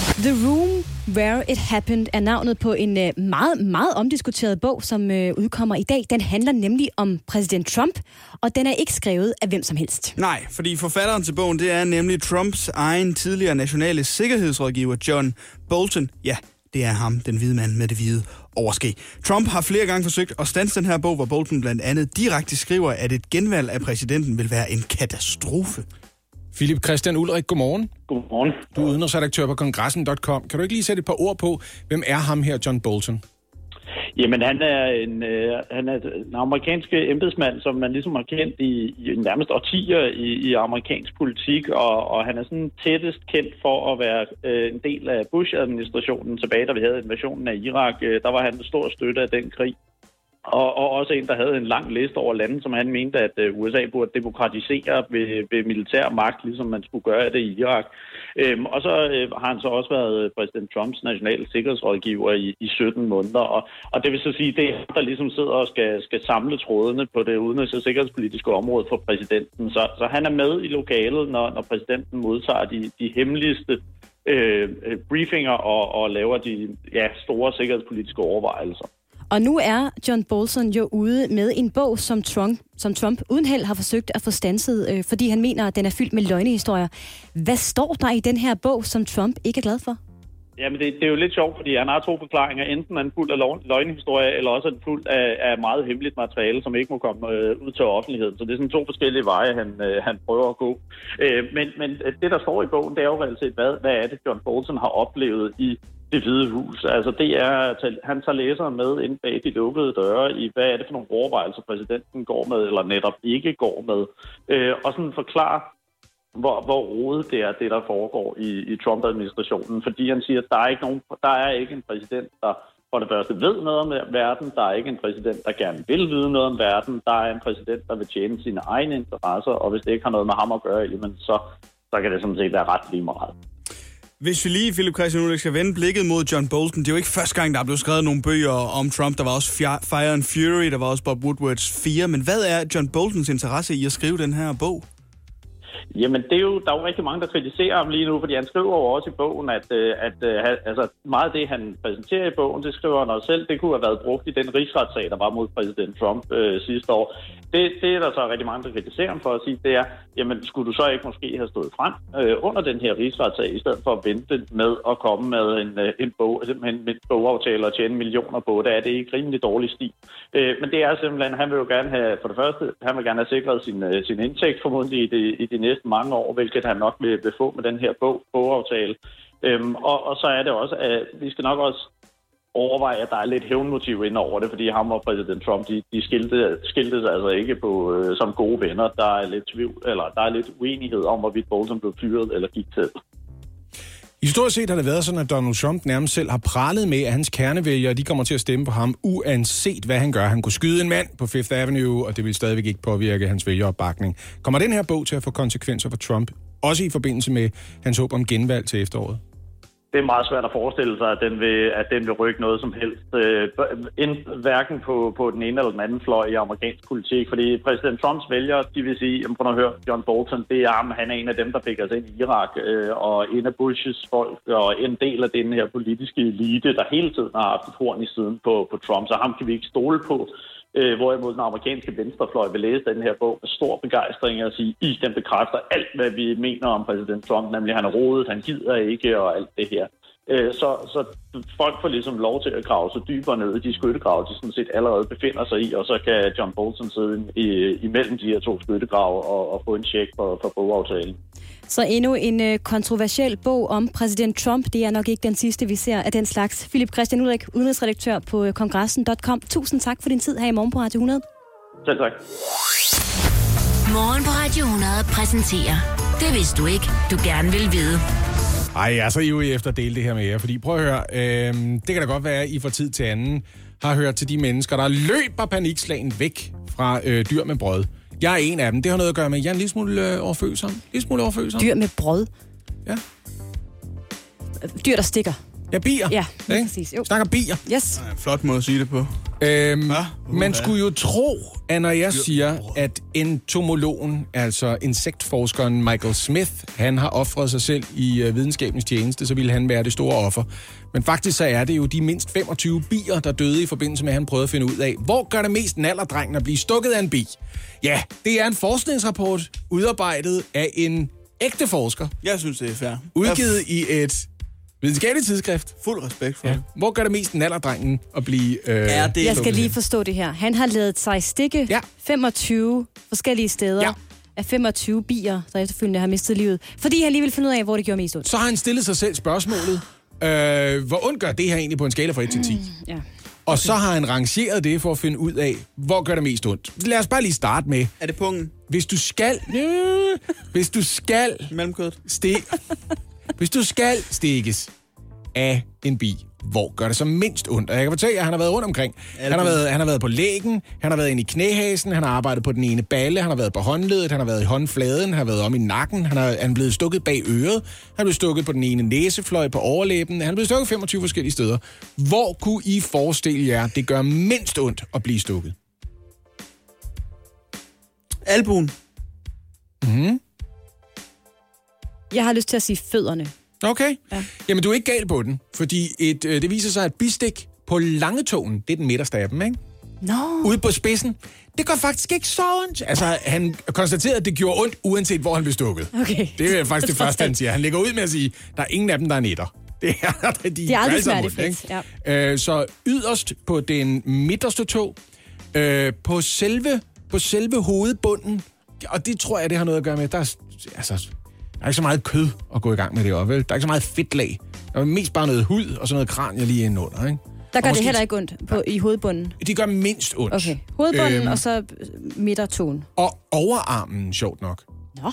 The Room Where It Happened er navnet på en øh, meget, meget omdiskuteret bog, som øh, udkommer i dag. Den handler nemlig om præsident Trump, og den er ikke skrevet af hvem som helst. Nej, fordi forfatteren til bogen, det er nemlig Trumps egen tidligere nationale sikkerhedsrådgiver, John Bolton. Ja, det er ham, den hvide mand med det hvide overske. Trump har flere gange forsøgt at stanse den her bog, hvor Bolton blandt andet direkte skriver, at et genvalg af præsidenten vil være en katastrofe. Philip Christian Ulrik, godmorgen. Godmorgen. Du er udenrigsredaktør på kongressen.com. Kan du ikke lige sætte et par ord på, hvem er ham her, John Bolton? Jamen, han er en, øh, han er en amerikansk embedsmand, som man ligesom har kendt i, i nærmest årtier i, i amerikansk politik, og, og han er sådan tættest kendt for at være øh, en del af Bush-administrationen tilbage, da vi havde invasionen af Irak. Øh, der var han en stor støtte af den krig. Og, og også en, der havde en lang liste over lande, som han mente, at øh, USA burde demokratisere ved, ved militær magt, ligesom man skulle gøre det i Irak. Øhm, og så øh, har han så også været præsident Trumps nationale sikkerhedsrådgiver i, i 17 måneder. Og, og det vil så sige, det er ham, der ligesom sidder og skal, skal samle trådene på det udenrigs- og sikkerhedspolitiske område for præsidenten. Så, så han er med i lokalet, når, når præsidenten modtager de, de hemmeligste øh, øh briefinger og, og laver de ja, store sikkerhedspolitiske overvejelser. Og nu er John Bolton jo ude med en bog, som Trump, som Trump uden held har forsøgt at få stanset, øh, fordi han mener, at den er fyldt med løgnehistorier. Hvad står der i den her bog, som Trump ikke er glad for? Jamen, det, det er jo lidt sjovt, fordi han har to forklaringer. Enten er den fuld af løgnehistorier, løgnehistorie, eller også er den fuld af, af meget hemmeligt materiale, som ikke må komme øh, ud til offentligheden. Så det er sådan to forskellige veje, han, øh, han prøver at gå. Øh, men, men øh, det, der står i bogen, det er jo reelt set, hvad, hvad er det, John Bolton har oplevet i det hvide hus. Altså det er, han tager læseren med ind bag de lukkede døre i, hvad er det for nogle overvejelser, præsidenten går med, eller netop ikke går med. Øh, og sådan forklare, hvor, hvor rodet det er, det der foregår i, i Trump-administrationen. Fordi han siger, at der er, ikke nogen, der er ikke en præsident, der for det første ved noget om verden. Der er ikke en præsident, der gerne vil vide noget om verden. Der er en præsident, der vil tjene sine egne interesser, og hvis det ikke har noget med ham at gøre, jamen så, så kan det sådan set være ret lige meget. Hvis vi lige, Philip Christian Ulrik, skal vende blikket mod John Bolton, det er jo ikke første gang, der er blevet skrevet nogle bøger om Trump. Der var også Fire and Fury, der var også Bob Woodwards 4. Men hvad er John Boltons interesse i at skrive den her bog? Jamen, det er jo, der er jo rigtig mange, der kritiserer ham lige nu, fordi han skriver jo også i bogen, at, øh, at, øh, at altså, meget af det, han præsenterer i bogen, det skriver han også selv, det kunne have været brugt i den rigsretssag, der var mod præsident Trump øh, sidste år. Det, det er der så rigtig mange, der kritiserer ham for at sige, det er, jamen, skulle du så ikke måske have stået frem øh, under den her rigsretssag, i stedet for at vente med at komme med en, øh, en bog, simpelthen med bogaftale og tjene millioner på det, er det ikke rimelig dårlig stil. Øh, men det er simpelthen, han vil jo gerne have, for det første, han vil gerne have sikret sin, øh, sin indtægt formodentlig i de, i de næste mange år, hvilket han nok vil, vil få med den her bog, bogaftale. Øhm, og, og så er det også, at vi skal nok også overveje, at der er lidt hævnmotiv ind over det, fordi ham og præsident Trump, de, de skilte, skiltes altså ikke på, øh, som gode venner. Der er lidt tvivl, eller der er lidt uenighed om, hvorvidt Bolton blev fyret eller gik til. Historisk set har det været sådan, at Donald Trump nærmest selv har prallet med, at hans kernevælgere de kommer til at stemme på ham, uanset hvad han gør. Han kunne skyde en mand på Fifth Avenue, og det vil stadigvæk ikke påvirke hans vælgeropbakning. Kommer den her bog til at få konsekvenser for Trump, også i forbindelse med hans håb om genvalg til efteråret? Det er meget svært at forestille sig, at den vil, at den vil rykke noget som helst. Øh, hverken på, på den ene eller den anden fløj i amerikansk politik. Fordi præsident Trumps vælgere, de vil sige, at at høre, John Bolton, det er ham, han er en af dem, der fik os ind i Irak. Øh, og en af Bushes folk, og en del af den her politiske elite, der hele tiden har haft et horn i siden på, på Trump. Så ham kan vi ikke stole på. Øh, hvorimod den amerikanske venstrefløj vil læse den her bog med stor begejstring og sige, i den bekræfter alt, hvad vi mener om præsident Trump, nemlig han er rodet, han gider ikke og alt det her. Øh, så, så folk får ligesom lov til at grave sig dybere ned i de skyttegrave, de sådan set allerede befinder sig i, og så kan John Bolton sidde i, imellem de her to skyttegrave og, og få en check for, for bogaftalen. Så endnu en øh, kontroversiel bog om præsident Trump. Det er nok ikke den sidste, vi ser af den slags. Philip Christian Ulrik, udenrigsredaktør på kongressen.com. Tusind tak for din tid her i morgen på Radio 100. Selv tak. Morgen på Radio 100 præsenterer Det vidste du ikke, du gerne vil vide. Ej, jeg er så ivrig efter at dele det her med jer, fordi prøv at høre, øh, det kan da godt være, at I fra tid til anden har hørt til de mennesker, der løber panikslagen væk fra øh, dyr med brød. Jeg er en af dem. Det har noget at gøre med, at jeg er en lille smule øh, overfølsom. Lille smule overfølsom. Dyr med brød. Ja. Dyr, der stikker. Ja, bier. Ja, lige Ikke? præcis. Jo. Snakker bier. Yes. Ja, flot måde at sige det på. Øhm, Hva? man skulle jo tro, at når jeg siger, at entomologen, altså insektforskeren Michael Smith, han har offret sig selv i øh, videnskabens tjeneste, så ville han være det store offer. Men faktisk så er det jo de mindst 25 bier, der døde i forbindelse med, at han prøvede at finde ud af, hvor gør det mest nalderdrengen at blive stukket af en bi? Ja, det er en forskningsrapport, udarbejdet af en ægte forsker, Jeg synes, det er fair. udgivet i et videnskabeligt tidsskrift. Fuld respekt for Ja. det. Hvor gør det mest nalderdrengen at blive... Øh, Er det Jeg skal lige forstå det her. Han har lavet sig stikke Ja. 25 forskellige steder Ja. af 25 bier, der efterfølgende har mistet livet. Fordi han lige vil finde ud af, hvor det gjorde mest ondt. så har han stillet sig selv spørgsmålet, øh, hvor ondt gør det her egentlig på en skala fra 1 til 10? Ja. Og så har han rangeret det for at finde ud af, hvor gør det mest ondt. Lad os bare lige starte med, Er det pungen? hvis du skal... Øh, hvis du skal Mellemkødet? stik... hvis du skal stikkes af en bi, hvor gør det så mindst ondt? Og jeg kan fortælle jer, at han har været rundt omkring. Han har været, han har været på lægen, han har været inde i knæhasen, han har arbejdet på den ene balle, han har været på håndledet, han har været i håndfladen, han har været om i nakken, han, har, han er blevet stukket bag øret, han er blevet stukket på den ene næsefløj, på overlæben, han er blevet stukket 25 forskellige steder. Hvor kunne I forestille jer, det gør mindst ondt at blive stukket? Albuen? Jeg har lyst til at sige fødderne. Okay. Ja. Jamen, du er ikke gal på den, fordi et, øh, det viser sig, at bistik på langetåen, det er den midterste af dem, ikke? Nå. Ude på spidsen, det gør faktisk ikke så ondt. Altså, han konstaterede, at det gjorde ondt, uanset hvor han blev stukket. Okay. Det er faktisk det første, han siger. Han lægger ud med at sige, der er ingen af dem, der er netter. Det er, de Det er aldrig smertefrit, ikke? Øh, så yderst på den midterste tog, øh, på selve, på selve hovedbunden, og det tror jeg, det har noget at gøre med, der er, altså, der er ikke så meget kød at gå i gang med det op, vel? Der er ikke så meget fedtlag. Der er mest bare noget hud og så noget kranje lige indenunder, ikke? Der gør det måske- heller ikke ondt på, i hovedbunden. Det gør mindst ondt. Okay. Hovedbunden, Øhm. og så midtertåen. Og overarmen, sjovt nok. Nå.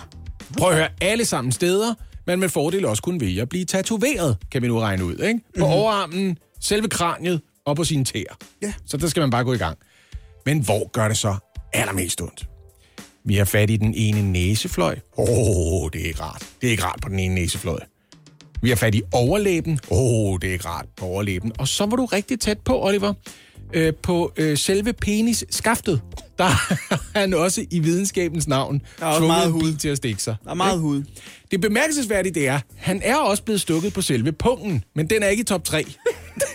Prøv at høre, alle sammen steder, man med fordel også kunne vælge at blive tatoveret, kan vi nu regne ud. Ikke? På mm-hmm. overarmen, selve kraniet og på sine tæer. Ja. Så der skal man bare gå i gang. Men hvor gør det så allermest ondt? Vi har fat i den ene næsefløj. Åh, oh, det er ikke rart. Det er ikke rart på den ene næsefløj. Vi har fat i overlæben. Åh, oh, det er ikke rart på overlæben. Og så var du rigtig tæt på, Oliver. Øh, på øh, selve penisskaftet. Der har han også i videnskabens navn Der er også meget hud. til at stikke sig. Der er meget hud. Det bemærkelsesværdige det er, han er også blevet stukket på selve pungen, men den er ikke i top 3. det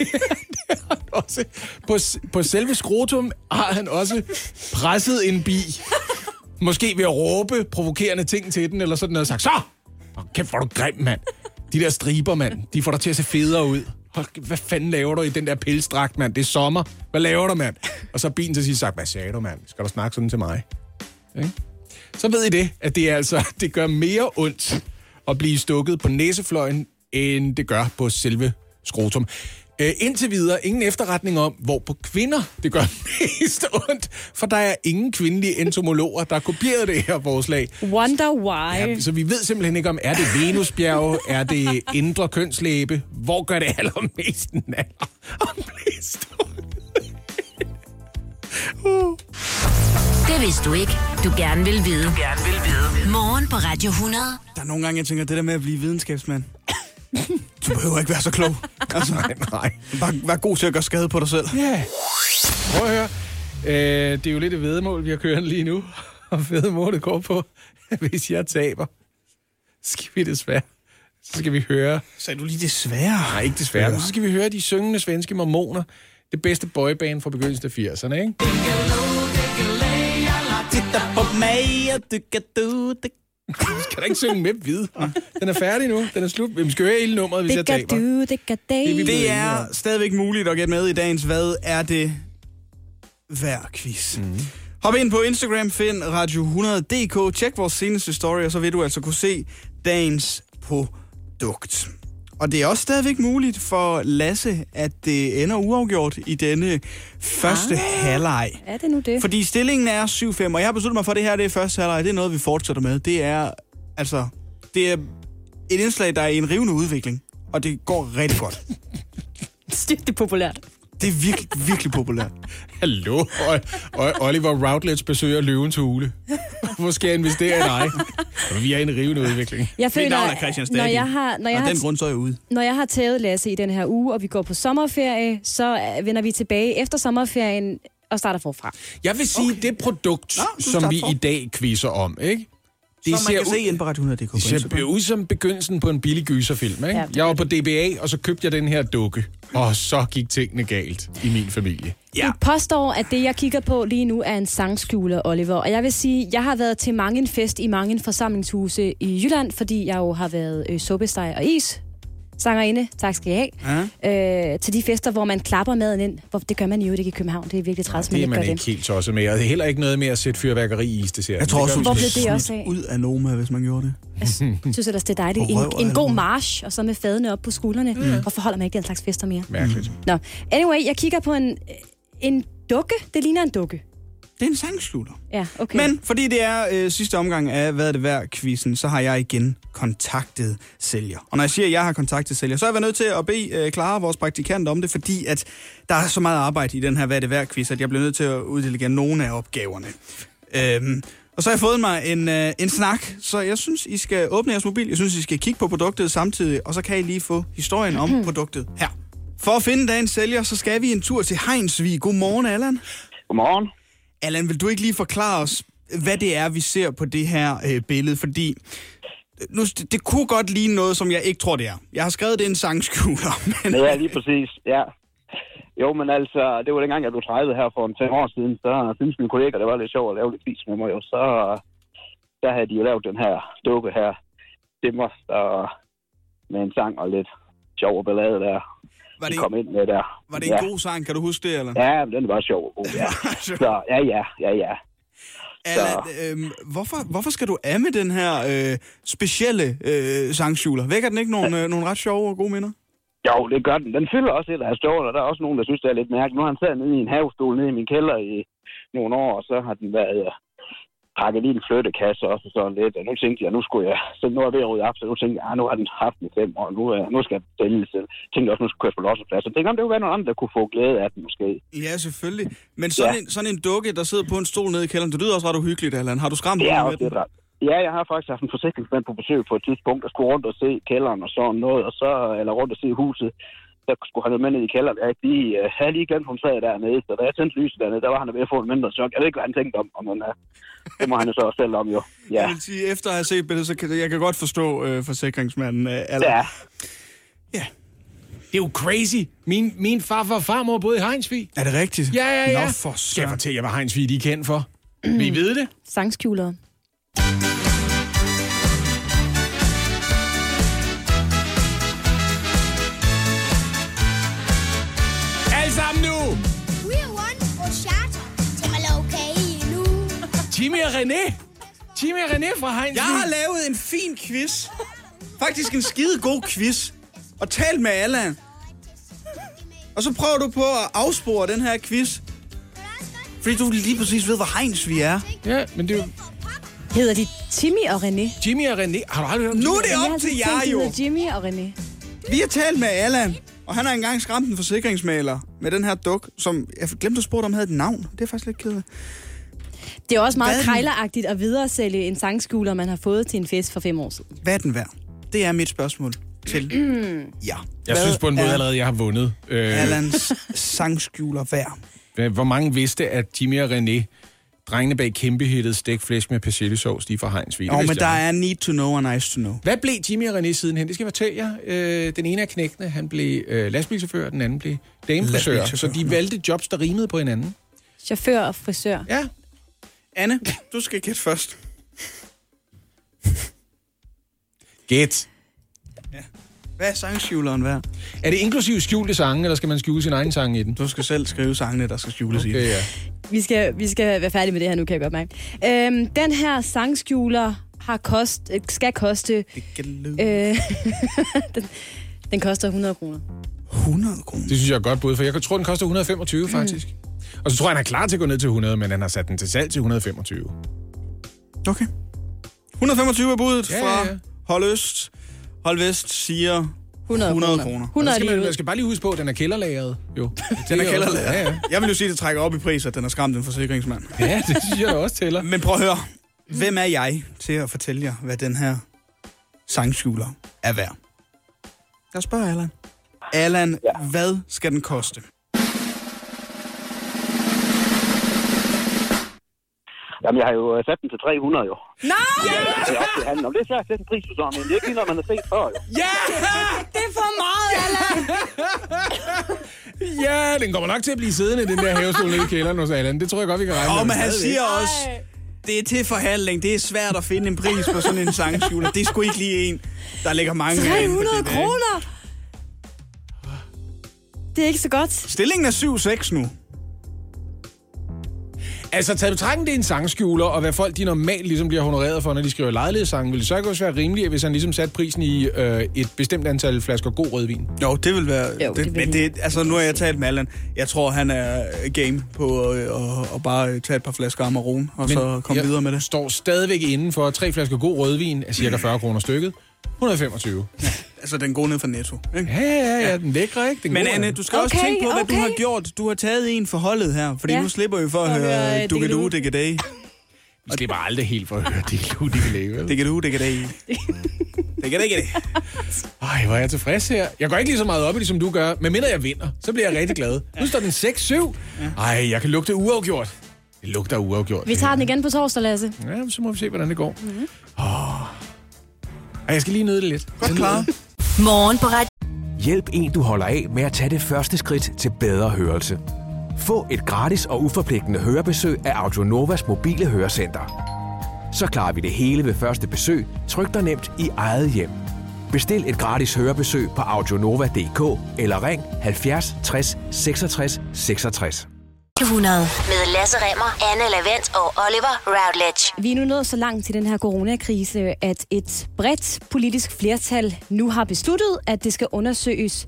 er, det er han også. På, på selve skrotum har han også presset en bi. Måske ved at råbe provokerende ting til den, eller sådan noget, og sagt, så! Åh, kæft, hvor du grim, mand. De der striber, mand, de får dig til at se federe ud. Hold, hvad fanden laver du i den der pelsdragt, mand? Det er sommer. Hvad laver du, mand? Og så bilen til sidst sagt, hvad sagde du, mand? Skal du snakke sådan til mig? Okay? Så ved I det, at det er altså, det gør mere ondt at blive stukket på næsefløjen, end det gør på selve skrotum. Øh, indtil videre ingen efterretning om, hvor på kvinder det gør mest ondt, for der er ingen kvindelige entomologer, der har kopieret det her forslag. Wonder why. Ja, så vi ved simpelthen ikke om, er det Venusbjerge, er det indre kønslæbe, hvor gør det allermest naller og mest ondt? uh. Det vidste du ikke, du gerne vil vide. Du gerne vil vide. Morgen på Radio 100. Der er nogle gange, jeg tænker, det der med at blive videnskabsmand. Du behøver ikke være så klog. Altså, Nej, nej. bare vær god til at gøre skade på dig selv. Ja. Prøv at høre. Øh, det er jo lidt et vedmål, vi har kørt lige nu. Og vedmålet går på, at hvis jeg taber, skal vi desværre. Så skal vi høre... Sagde du lige desværre? Nej, ikke desværre. Men så skal vi høre de syngende svenske mormoner. Det bedste boyband fra begyndelsen af 80'erne, ikke? Titta på mig, og du kan du det. Skal da ikke synge med videre? Den er færdig nu. Den er slut. Vi skal høre hele nummeret, hvis Det jeg taber. du, det gør Det Det er stadigvæk muligt at gætte med i dagens Hvad er det hver quiz. Mm. Hop ind på Instagram, find Radio 100.dk, tjek vores seneste story, og så vil du altså kunne se dagens produkt. Og det er også stadigvæk muligt for Lasse, at det ender uafgjort i denne første ah. halvleg. Er det nu det? Fordi stillingen er 7-5, og jeg har besluttet mig for, at det her det er første halvleg. Det er noget, vi fortsætter med. Det er, altså, det er et indslag, der er i en rivende udvikling. Og det går rigtig godt. Det er populært. Det er virkelig, virkelig populært. Hallo, og, og Oliver Routledge besøger løvens hule. Hvor skal jeg investere i dig? Vi er i en rivende udvikling. Jeg Mit føler, navn er Christian når Stadil. jeg har, når jeg Og har, den grund så er jeg ude. når jeg har taget Lasse i den her uge, og vi går på sommerferie, så øh, vender vi tilbage efter sommerferien og starter forfra. Jeg vil sige, okay. det produkt, Nå, som vi for. i dag quizzer om, ikke? Det som man kan ud- se ind på Radio 100.dk. på Det ser ud som begyndelsen på en billig gyserfilm, ikke? Ja. Jeg var på DBA, og så købte jeg den her dukke. Og så gik tingene galt i min familie. Ja. Du påstår, at det, jeg kigger på lige nu, er en sangskjuler, Oliver. Og jeg vil sige, jeg har været til mange en fest i mange forsamlingshuse i Jylland, fordi jeg jo har været øh, suppesteg og is sangerinde, tak skal I have, ja. øh, til de fester, hvor man klapper maden ind. Hvor, det gør man jo ikke i København, det er virkelig træls, man Det er ikke man gør ikke det. helt tosset med. Og det er heller ikke noget med at sætte fyrværkeri i isdesserten. Jeg tror også, det vi blev det også af? ud af Noma, hvis man gjorde det. Jeg synes ellers, det er dejligt. En, og en god march, og så med fadene op på skuldrene. Mm. Hvorfor holder man ikke den slags fester mere? Mærkeligt. Nå, anyway, jeg kigger på en, en dukke. Det ligner en dukke. Det er en sangslutter. Ja, okay. Men fordi det er øh, sidste omgang af Hvad er det værd quizzen, så har jeg igen kontaktet sælger. Og når jeg siger, at jeg har kontaktet sælger, så er jeg været nødt til at bede øh, Clara, vores praktikant, om det, fordi at der er så meget arbejde i den her Hvad er det værd quiz, at jeg bliver nødt til at uddelegere nogle af opgaverne. Øhm, og så har jeg fået mig en, øh, en snak, så jeg synes, I skal åbne jeres mobil. Jeg synes, I skal kigge på produktet samtidig, og så kan I lige få historien om produktet her. For at finde dagens sælger, så skal vi en tur til Heinsvig. Godmorgen, Allan. Godmorgen. Allan, vil du ikke lige forklare os, hvad det er, vi ser på det her øh, billede? Fordi øh, nu, det, det kunne godt ligne noget, som jeg ikke tror, det er. Jeg har skrevet, det en sangskjuler, men... Ja, lige præcis, ja. Jo, men altså, det var dengang, jeg blev 30 her for en 5 år siden, så synes mine kolleger, det var lidt sjovt at lave lidt vis med mig jo. Så der havde de jo lavet den her dukke her, det og med en sang og lidt sjov og ballade der. Var det, De kom ind med der. var det en ja. god sang? Kan du huske det, eller? Ja, den var sjov god, ja. Så ja, ja, ja, ja. Allan, øh, hvorfor, hvorfor skal du af med den her øh, specielle øh, sangskjuler? Vækker den ikke nogle, øh, nogle ret sjove og gode minder? Jo, det gør den. Den fylder også et af stålet, og der er også nogen, der synes, det er lidt mærkeligt. Nu har han siddet nede i en havestol nede i min kælder i nogle år, og så har den været øh, pakket i en flyttekasse også og sådan lidt. Og nu tænkte jeg, nu skulle jeg, så nu er jeg ved at rydde op, så nu tænkte jeg, ah, nu har den haft den fem år, nu, øh, nu skal jeg sælge selv. Tænkte også, nu skulle jeg på losseplads. Jeg tænkte, om det kunne være nogen andre, der kunne få glæde af den måske. Ja, selvfølgelig. Men sådan, Ja. en, sådan en dukke, der sidder på en stol nede i kælderen, det lyder også ret uhyggeligt, Allan. Har du skræmt Det er også med den? rart. Ja, jeg har faktisk haft en forsikringsmand på besøg på et tidspunkt, der skulle rundt og se kælderen og sådan noget, og så, eller rundt og se huset. Så skulle han jo med ned i kælderen. Jeg havde lige, øh, havde lige glemt, hun sad dernede, så da jeg tændte lyset dernede, der var han ved at få en mindre chok. Jeg ved ikke, hvad han tænkte om, og men, uh, det må han jo så også selv om jo. Ja, Jeg vil sige, efter at have set billedet, så kan jeg kan godt forstå øh, forsikringsmanden. Øh, Allan. ja. Det er jo crazy. Min, min farfar og farmor boede i Heinsvig. Er det rigtigt? Ja, ja, ja. Nå, for Skal jeg fortælle jer, hvad Heinsvig de er kendt for? Vil I vide det? Sangskjuler. René. Jimmy og René fra Heinsvig. Jeg har lavet en fin quiz. Faktisk en skide god quiz. Og talt med Allan. Og så prøver du på at afspore den her quiz. Fordi du lige præcis ved, hvor hegns vi er. Ja, men det er jo Hedder de Timmy og René? Jimmy og René. Har du aldrig hørt om Nu er det op til jer jo. Jimmy og René. Vi har talt med Allan, og han har engang skræmt en forsikringsmaler med den her duk, som jeg glemte at spørge, om havde et navn. Det er faktisk lidt kedeligt. Det er også meget Hvad? krejleragtigt at videresælge en sangskuler, man har fået til en fest for fem år siden. Hvad er den værd? Det er mit spørgsmål til ja. Jeg synes på en måde er allerede, jeg har vundet. Øh, Allans sangskjuler værd. hvor mange vidste, at Jimmy og René, drengene bag kæmpehittet Stik Flæsk med persillesovs, de er fra Heinsvig. Det vidste men der jeg. er need to know og nice to know. Hvad blev Jimmy og René sidenhen? Det skal jeg fortælle jer. Øh, den ene af knægtene, han blev øh, lastbilchauffør, den anden blev damefrisør. Lastbilchauffør. Så de valgte jobs, der rimede på hinanden. Chauffør og frisør. Ja. Anne, du skal gætte først. Gæt. Hvad er sangskjuleren værd? Er det inklusiv skjulte sange, eller skal man skjule sin egen sang i den? Du skal selv skrive sangene, der skal skjules Okay, i. ja. Vi skal, vi skal være færdige med det her nu, kan jeg godt mærke. Øhm, den her sangskjuler har kost, skal koste... Øh, den, den koster 100 kroner. 100 kroner. Det synes jeg er godt bud, for jeg tror, den koster 125 faktisk. Og så tror jeg, han er klar til at gå ned til 100, men han har sat den til salg til 125. Okay. 125 er budet Ja, fra ja, ja. Hold Øst. Hold Vest siger 100, 100 kroner. kroner. 100 Der skal, man, man skal bare lige huske på, at den er kælderlagret. Jo. Den er kælderlaget. Ja, ja. Jeg vil jo sige, at det trækker op i pris, at den har skræmt en forsikringsmand. ja, det synes jeg også tæller. Men prøv at høre. Hvem er jeg til at fortælle jer, hvad den her sangskjuler er værd? Jeg spørger Allan. Allan, ja. hvad skal den koste? Jamen, jeg har jo øh, sat den til 300, jo. Nej! Det er op til handlen. Og det er svært at sætte en pris på sådan, men det er ikke lige noget, man har set før, jo. Ja! Det er for meget, Allan! Ja, den kommer nok til at blive siddende den der havestol nede i kælderen hos Allan. Det tror jeg godt, vi kan regne med. men han siger også, det er til forhandling. Det er svært at finde en pris på sådan en sangskjuler. Det er sgu ikke lige en, der ligger mange af inden for 300 det, ikke? kroner! Det er ikke så godt. Stillingen er 7-6 nu. Altså, taget betragtning, det er en sangskjuler, og hvad folk de normalt ligesom bliver honoreret for, når de skriver lejlighedssange, ville det så ikke også være rimeligt, hvis han ligesom satte prisen i øh, et bestemt antal flasker god rødvin? Jo, det vil være... Jo, det, det vil men det. altså, nu har jeg talt med Allan. Jeg tror, han er game på at bare tage et par flasker Amarone, og men så komme videre med det. står stadigvæk inden for tre flasker god rødvin af cirka 40 kroner stykket. 125. Altså, den går ned fra Netto. Ikke? Ja, ja, ja, den lækre, ikke? Den Men gode, Anne, du skal også Okay, tænke på, hvad du okay. har gjort. Du har taget en for holdet her, fordi Ja. nu slipper vi for at høre høre, Dukkedu, Diggedoo. Dikkedage. Vi slipper aldrig helt for at høre det lude, de lave, vel? Dikkedoo, Dikkedage. Dikkedage. Ej, hvor er jeg tilfreds her. Jeg går ikke lige så meget op i det, som du gør. Men mindre jeg vinder, så bliver jeg rigtig glad. Nu står den 6-7. Ej, jeg kan lugte uafgjort. Det lugter uafgjort. Vi tager den igen på torsdag, Lasse. Ja, så må vi se, hvordan det går. Mm-hmm. Oh. Ej, jeg skal lige nyde det lidt. Godt klar. Morgen på Radio Hjælp en, du holder af med at tage det første skridt til bedre hørelse. Få et gratis og uforpligtende hørebesøg af Audionovas mobile hørecenter. Så klarer vi det hele ved første besøg, tryk dig nemt i eget hjem. Bestil et gratis hørebesøg på audionova.dk eller ring 70 60 66 66. 100 med Lasse Remmer, Anne Lavendt og Oliver Routledge. Vi er nu nået så langt til den her coronakrise, at et bredt politisk flertal nu har besluttet, at det skal undersøges,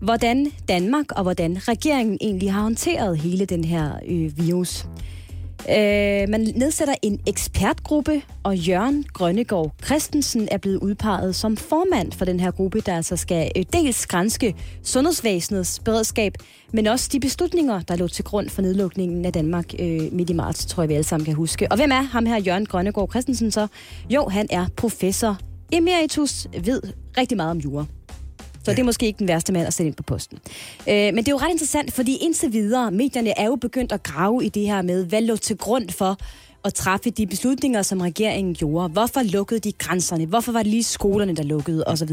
hvordan Danmark og hvordan regeringen egentlig har håndteret hele den her øh, virus. Øh, man nedsætter en ekspertgruppe, og Jørgen Grønnegård Christensen er blevet udpeget som formand for den her gruppe, der altså skal øh, dels grænske sundhedsvæsenets beredskab, men også de beslutninger, der lå til grund for nedlukningen af Danmark øh, midt i marts, tror jeg vi alle sammen kan huske. Og hvem er ham her, Jørgen Grønnegård Christensen så? Jo, han er professor emeritus, ved rigtig meget om jura. Så det er måske ikke den værste mand at sætte ind på posten. Øh, men det er jo ret interessant, fordi indtil videre, medierne er jo begyndt at grave i det her med, hvad lå til grund for at træffe de beslutninger, som regeringen gjorde. Hvorfor lukkede de grænserne? Hvorfor var det lige skolerne, der lukkede osv.?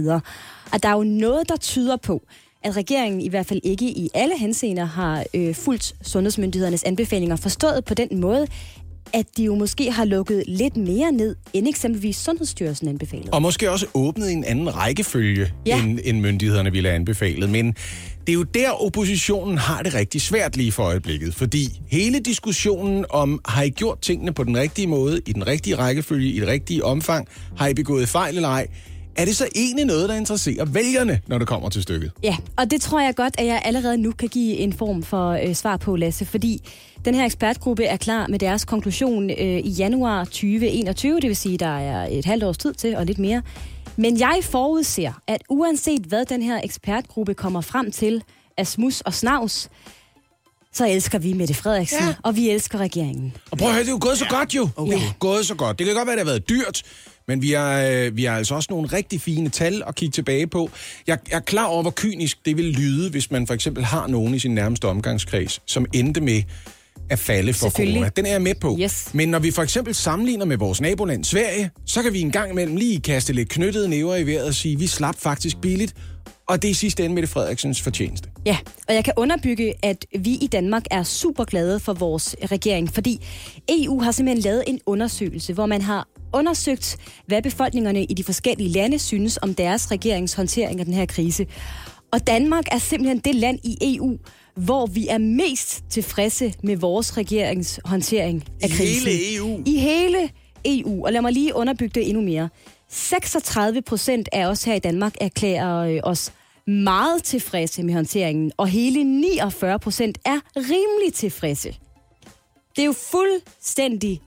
Og der er jo noget, der tyder på, at regeringen i hvert fald ikke i alle henseender har øh, fulgt sundhedsmyndighedernes anbefalinger, forstået på den måde, at de jo måske har lukket lidt mere ned, end eksempelvis Sundhedsstyrelsen anbefalede. Og måske også åbnet en anden rækkefølge, ja. end, end myndighederne ville have anbefalet. Men det er jo der, oppositionen har det rigtig svært lige for øjeblikket. Fordi hele diskussionen om, har I gjort tingene på den rigtige måde, i den rigtige rækkefølge, i det rigtige omfang, har I begået fejl eller ej, er det så egentlig noget, der interesserer vælgerne, når det kommer til stykket? Ja, og det tror jeg godt, at jeg allerede nu kan give en form for øh, svar på, Lasse, fordi den her ekspertgruppe er klar med deres konklusion øh, i januar 2021, det vil sige, der er et halvt års tid til og lidt mere. Men jeg forudser, at uanset hvad den her ekspertgruppe kommer frem til af smus og snavs, så elsker vi Mette Frederiksen, ja. og vi elsker regeringen. Og prøv at høre, det er jo gået så godt jo. Okay. Det er jo gået så godt. Det kan godt være, det har været dyrt, men vi har, øh, vi har altså også nogle rigtig fine tal at kigge tilbage på. Jeg, jeg er klar over, hvor kynisk det vil lyde, hvis man for eksempel har nogen i sin nærmeste omgangskreds, som endte med at falde for corona. Den er jeg med på. Yes. Men når vi for eksempel sammenligner med vores naboland Sverige, så kan vi en gang imellem lige kaste lidt knyttede næver i vejret og sige, at vi slap faktisk billigt. Og det er i sidste ende Mette Frederiksens fortjeneste. Ja, og jeg kan underbygge, at vi i Danmark er super glade for vores regering, fordi EU har simpelthen lavet en undersøgelse, hvor man har undersøgt, hvad befolkningerne i de forskellige lande synes om deres regerings håndtering af den her krise. Og Danmark er simpelthen det land i EU, hvor vi er mest tilfredse med vores regerings håndtering af I krisen. hele EU? I hele EU. Og lad mig lige underbygge det endnu mere. 36 procent af os her i Danmark erklærer øh, os meget tilfredse med håndteringen, og hele 49 procent er rimelig tilfredse. Det er jo fuldstændig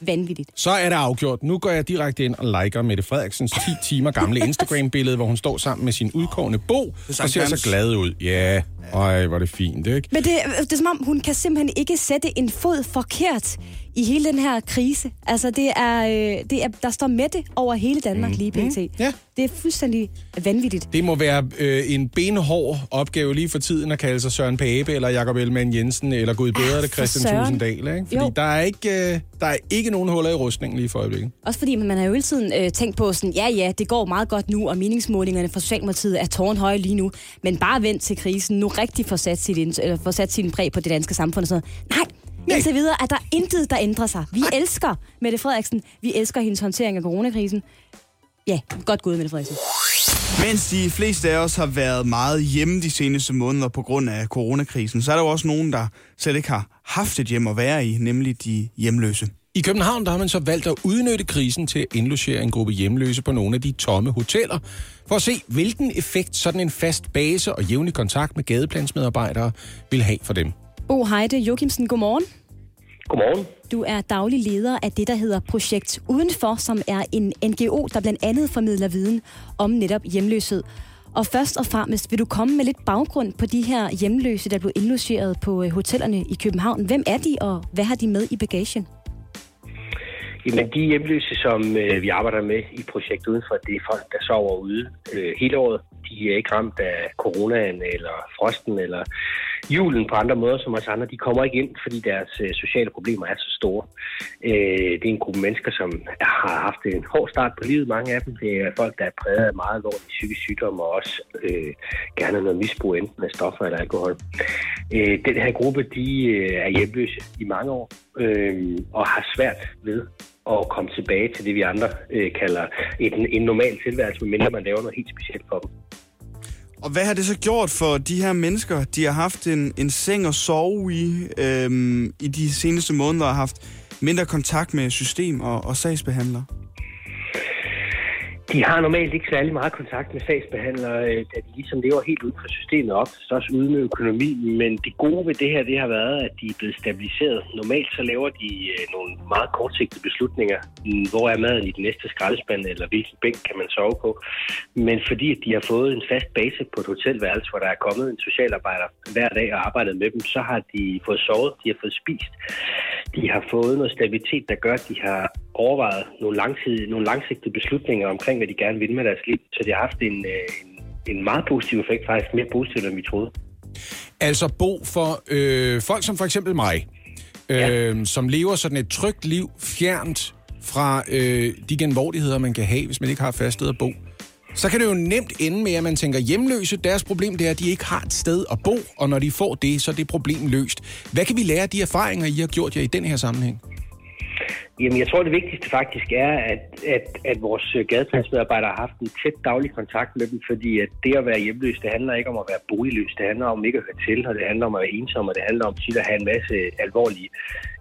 vanvittigt. Så er det afgjort. Nu går jeg direkte ind og liker Mette Frederiksens 10 timer gamle Instagram-billede, hvor hun står sammen med sin udkårende bo og ser så glad ud. Ja, øj, hvor er det fint, ikke? Men det, det er som om, hun kan simpelthen ikke sætte en fod forkert i hele den her krise. Altså, det er, øh, det er, der står Mette over hele Danmark mm. lige pt. Ja. Det er fuldstændig vanvittigt. Det må være øh, en benhård opgave lige for tiden at kalde sig Søren Pape, eller Jakob Ellemann Jensen, eller Gud bedre det for Christian søren. Tusinddal, ikke? Fordi Jo. der er, ikke, øh, der er ikke nogen huller i rustningen lige for øjeblikket. Også fordi man har jo hele tiden øh, tænkt på sådan, ja ja, det går meget godt nu, og meningsmålingerne for Socialdemokratiet er tårnhøje lige nu, men bare vent til krisen nu rigtig får sat, sit, ind- eller får sat sin præg på det danske samfund og sådan noget. Nej, Nej. indtil videre er der intet, der ændrer sig. Vi elsker Mette Frederiksen, vi elsker hendes håndtering af coronakrisen. Ja, godt gået, Mette Frederiksen. Mens de fleste af os har været meget hjemme de seneste måneder på grund af coronakrisen, så er der jo også nogen, der slet ikke har haft et hjem at være i, nemlig de hjemløse. I København der har man så valgt at udnytte krisen til at indlogere en gruppe hjemløse på nogle af de tomme hoteller, for at se, hvilken effekt sådan en fast base og jævnlig kontakt med gadeplansmedarbejdere vil have for dem. Bo Heide Jokimsen, godmorgen. Godmorgen. Du er daglig leder af det, der hedder Projekt Udenfor, som er en NGO, der blandt andet formidler viden om netop hjemløshed. Og først og fremmest vil du komme med lidt baggrund på de her hjemløse, der blev indlogeret på øh, hotellerne i København. Hvem er de, og hvad har de med i bagagen? Jamen, de hjemløse, som øh, vi arbejder med i projektet udenfor, det er folk, der sover ude øh, hele året. De er ikke ramt af coronaen eller frosten eller julen på andre måder som os andre. De kommer ikke ind, fordi deres øh, sociale problemer er så store. Øh, det er en gruppe mennesker, som har haft en hård start på livet, mange af dem. Det er folk, der er præget af meget alvorlig psykisk sygdom og også øh, gerne noget misbrug, enten af stoffer eller alkohol. Øh, den her gruppe, de øh, er hjemløse i mange år øh, og har svært ved at komme tilbage til det, vi andre øh, kalder et, en normal tilværelse, medmindre man laver noget helt specielt for dem. Og hvad har det så gjort for de her mennesker? De har haft en, en seng at sove i øhm, i de seneste måneder og haft mindre kontakt med system og, og sagsbehandlere. De har normalt ikke særlig meget kontakt med sagsbehandlere, øh, da de ligesom lever helt ud for systemet op, så også uden med økonomi. Men det gode ved det her, det har været, at de er blevet stabiliseret. Normalt så laver de øh, nogle meget kortsigtede beslutninger. Mm, hvor er maden i den næste skraldespand, eller hvilken bænk kan man sove på? Men fordi at de har fået en fast base på et hotelværelse, hvor der er kommet en socialarbejder hver dag og arbejdet med dem, så har de fået sovet, de har fået spist. De har fået noget stabilitet, der gør, at de har overvejet nogle, langtidige, nogle langsigtede beslutninger omkring, hvad de gerne vil med deres liv. Så det har haft en, øh, en, en meget positiv effekt, faktisk mere positiv, end vi troede. Altså Bo, for øh, folk som for eksempel mig, øh, ja. som lever sådan et trygt liv fjernt fra øh, de genvordigheder, man kan have, hvis man ikke har et fast sted at bo, så kan det jo nemt ende med, at man tænker, hjemløse, deres problem det er, at de ikke har et sted at bo, og når de får det, så er det problem løst. Hvad kan vi lære af de erfaringer, I har gjort jer i den her sammenhæng? Jamen, jeg tror, det vigtigste faktisk er, at, at, at vores gadepladsmedarbejdere har haft en tæt daglig kontakt med dem, fordi at det at være hjemløs, det handler ikke om at være boligløs, det handler om ikke at høre til, og det handler om at være ensom, og det handler om tit at have en masse alvorlige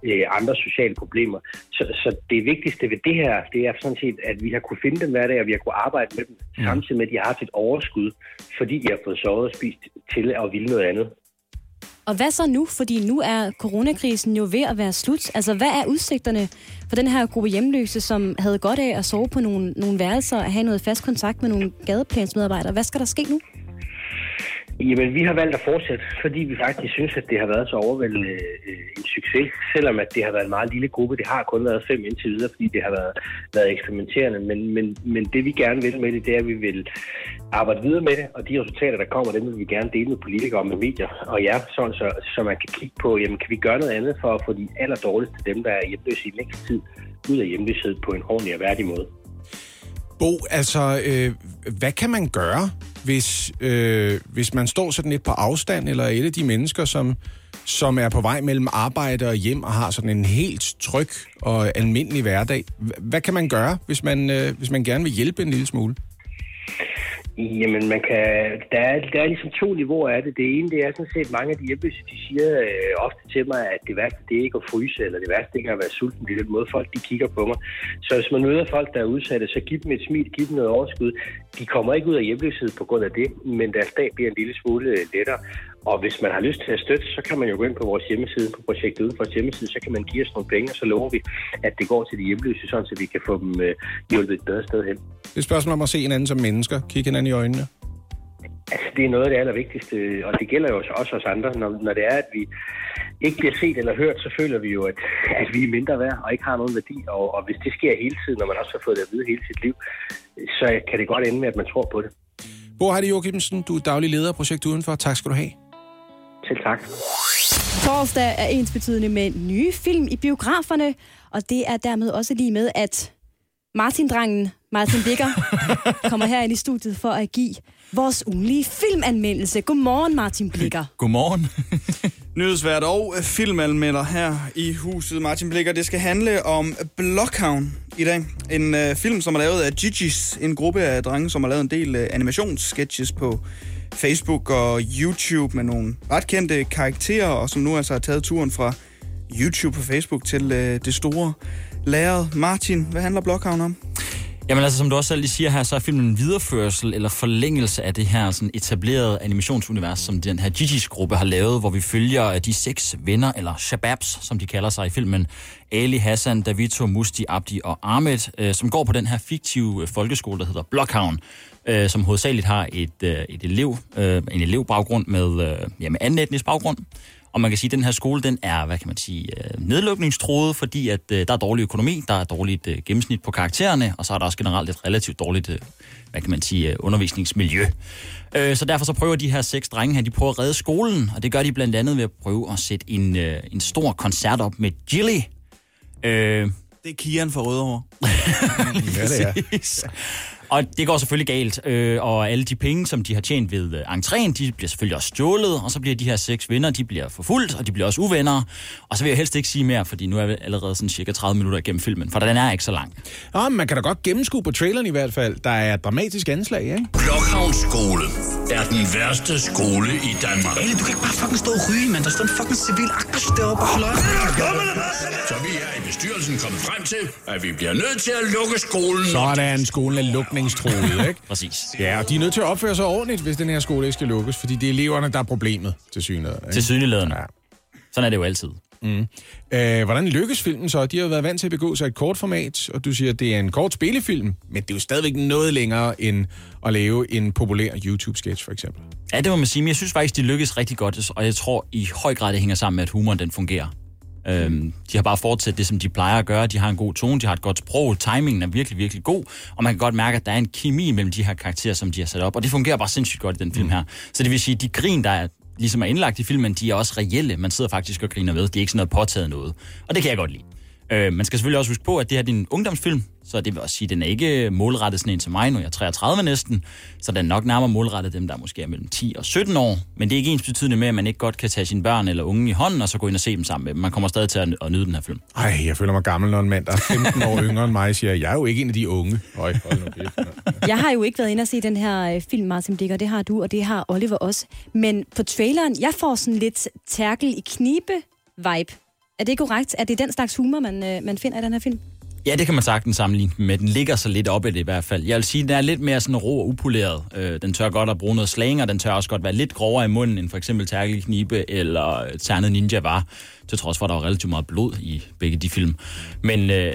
øh, andre sociale problemer. Så, så det vigtigste ved det her, det er sådan set, at vi har kunne finde dem hver dag, og vi har kunne arbejde med dem, mm. samtidig med, at de har haft et overskud, fordi de har fået sovet og spist til at ville noget andet. Og hvad så nu? Fordi nu er coronakrisen jo ved at være slut. Altså, hvad er udsigterne for den her gruppe hjemløse, som havde godt af at sove på nogle, nogle værelser og have noget fast kontakt med nogle gadeplansmedarbejdere? Hvad skal der ske nu? Jamen, vi har valgt at fortsætte, fordi vi faktisk synes, at det har været så overvældende øh, en succes, selvom at det har været en meget lille gruppe. Det har kun været fem indtil videre, fordi det har været, været eksperimenterende. Men, men, men det vi gerne vil med det, det er, at vi vil arbejde videre med det, og de resultater, der kommer, dem vil vi gerne dele med politikere og med medier og jer, sådan så, så man kan kigge på, jamen kan vi gøre noget andet for at få de allerdårligste, dem der er hjemløse i længst tid, ud af hjemløshed på en ordentlig og værdig måde. Bo, altså, øh, hvad kan man gøre, hvis, øh, hvis man står sådan lidt på afstand, eller er et af de mennesker, som, som er på vej mellem arbejde og hjem, og har sådan en helt tryg og almindelig hverdag? Hvad kan man gøre, hvis man, øh, hvis man gerne vil hjælpe en lille smule? Jamen, man kan, der, er, der er ligesom to niveauer af det. Det ene, det er sådan set, mange af de hjemløse, de siger øh, ofte til mig, at det værste, det er ikke at fryse, eller det værste, det er at være sulten. Det er den måde, folk de kigger på mig. Så hvis man møder folk, der er udsatte, så giv dem et smil, giv dem noget overskud. De kommer ikke ud af hjemløshed på grund af det, men deres dag bliver en lille smule lettere. Og hvis man har lyst til at støtte, så kan man jo gå ind på vores hjemmeside, på projektet uden for hjemmeside, så kan man give os nogle penge, og så lover vi, at det går til de hjemløse, sådan så vi kan få dem øh, hjulpet et bedre sted hen. Det er et spørgsmål om at se hinanden som mennesker, kigge hinanden i øjnene. Altså, det er noget af det allervigtigste, og det gælder jo også os andre. Når, når det er, at vi ikke bliver set eller hørt, så føler vi jo, at, at vi er mindre værd og ikke har nogen værdi. Og, og hvis det sker hele tiden, når man også har fået det at vide hele sit liv, så kan det godt ende med, at man tror på det. Bo Heidi Joachimsen, du er daglig leder af Projekt Udenfor. Tak skal du have. Selv tak. Torsdag er ens betydende med nye film i biograferne, og det er dermed også lige med, at Martin-drengen, Martin Bikker, kommer her ind i studiet for at give vores ugenlige filmanmeldelse. Godmorgen, Martin Blikker. Godmorgen. Nyhedsvært og filmanmelder her i huset. Martin Blikker, det skal handle om Blockhound i dag. En uh, film, som er lavet af Gigi's, en gruppe af drenge, som har lavet en del uh, animationssketches på Facebook og YouTube med nogle ret kendte karakterer, og som nu altså har taget turen fra YouTube og Facebook til øh, det store lærred. Martin, hvad handler Blockhavn om? Jamen altså, som du også selv lige siger her, så er filmen en videreførsel eller forlængelse af det her sådan etablerede animationsunivers, som den her Gigi's gruppe har lavet, hvor vi følger øh, de seks venner, eller shababs, som de kalder sig i filmen. Ali, Hassan, Davito, Musti, Abdi og Ahmed, øh, som går på den her fiktive øh, folkeskole, der hedder Blockhavn, øh, som hovedsageligt har et, øh, et elev, øh, en elevbaggrund med, øh, ja, med anden etnisk baggrund. Og man kan sige, at den her skole, den er, hvad kan man sige, øh, nedlukningstroet, fordi at øh, der er dårlig økonomi, der er dårligt øh, gennemsnit på karaktererne, og så er der også generelt et relativt dårligt, hvad kan man sige, undervisningsmiljø. Så derfor så prøver de her seks drenge her, de prøver at redde skolen, og det gør de blandt andet ved at prøve at sætte en, en stor koncert op med Jilly. Øh, det er Kian fra Rødovre. ja, det er. Og det går selvfølgelig galt, øh, og alle de penge, som de har tjent ved øh, entréen, de bliver selvfølgelig også stjålet, og så bliver de her seks venner, de bliver forfulgt, og de bliver også uvenner. Og så vil jeg helst ikke sige mere, fordi nu er vi allerede sådan cirka 30 minutter igennem filmen, for den er ikke så lang. Ja, man kan da godt gennemskue på traileren i hvert fald. Der er dramatisk anslag, ikke? Blockhavn skole er den værste skole i Danmark. Alle, du kan ikke bare fucking stå og ryge, mand. Der står en fucking civil akbas deroppe og holder Så vi er i bestyrelsen kommet frem til, at vi bliver nødt til at lukke skolen. Så er der en skole af lukningstroet, ikke? Præcis. Ja, og de er nødt til at opføre sig ordentligt, hvis den her skole ikke skal lukkes, fordi det er eleverne, der er problemet til synet. Til synligheden. Ja. Sådan er det jo altid. Mm. Øh, hvordan lykkes filmen så? De har jo været vant til at begå sig et kort format, og du siger, at det er en kort spillefilm, men det er jo stadigvæk noget længere end at lave en populær YouTube-sketch, for eksempel. Ja, det må man sige, men jeg synes faktisk, de lykkes rigtig godt, og jeg tror i høj grad, det hænger sammen med, at humoren den fungerer. Øhm, de har bare fortsat det, som de plejer at gøre. De har en god tone, de har et godt sprog, timingen er virkelig, virkelig god, og man kan godt mærke, at der er en kemi mellem de her karakterer, som de har sat op, og det fungerer bare sindssygt godt i den film her. Så det vil sige, at de grin, der er, ligesom er indlagt i filmen, de er også reelle. Man sidder faktisk og griner med. Det er ikke sådan noget påtaget noget. Og det kan jeg godt lide. Øh, man skal selvfølgelig også huske på, at det her er en ungdomsfilm. Så det vil også sige, at den er ikke målrettet sådan en til mig nu. Jeg er 33 næsten, så den er nok nærmere målrettet dem, der måske er mellem 10 og 17 år. Men det er ikke ens betydende med, at man ikke godt kan tage sine børn eller unge i hånden, og så gå ind og se dem sammen med dem. Man kommer stadig til at, at nyde den her film. Ej, jeg føler mig gammel, når en mand, der er 15 år yngre end mig, siger, jeg er jo ikke en af de unge. Høj, hold nu kæft. Jeg har jo ikke været inde og se den her øh, film, Martin Blikker, det har du, og det har Oliver også. Men på traileren, jeg får sådan lidt tærkel i knibe-vibe. Er det korrekt? Er det den slags humor, man, øh, man finder i den her film? Ja, det kan man sagtens sammenligne med. Den ligger så lidt op i det i hvert fald. Jeg vil sige, den er lidt mere sådan rå og upoleret. Øh, den tør godt at bruge noget slang, og den tør også godt være lidt grovere i munden, end for eksempel Tærkel Knibe eller Ternet Ninja var. Til trods for, at der var relativt meget blod i begge de film. Men øh,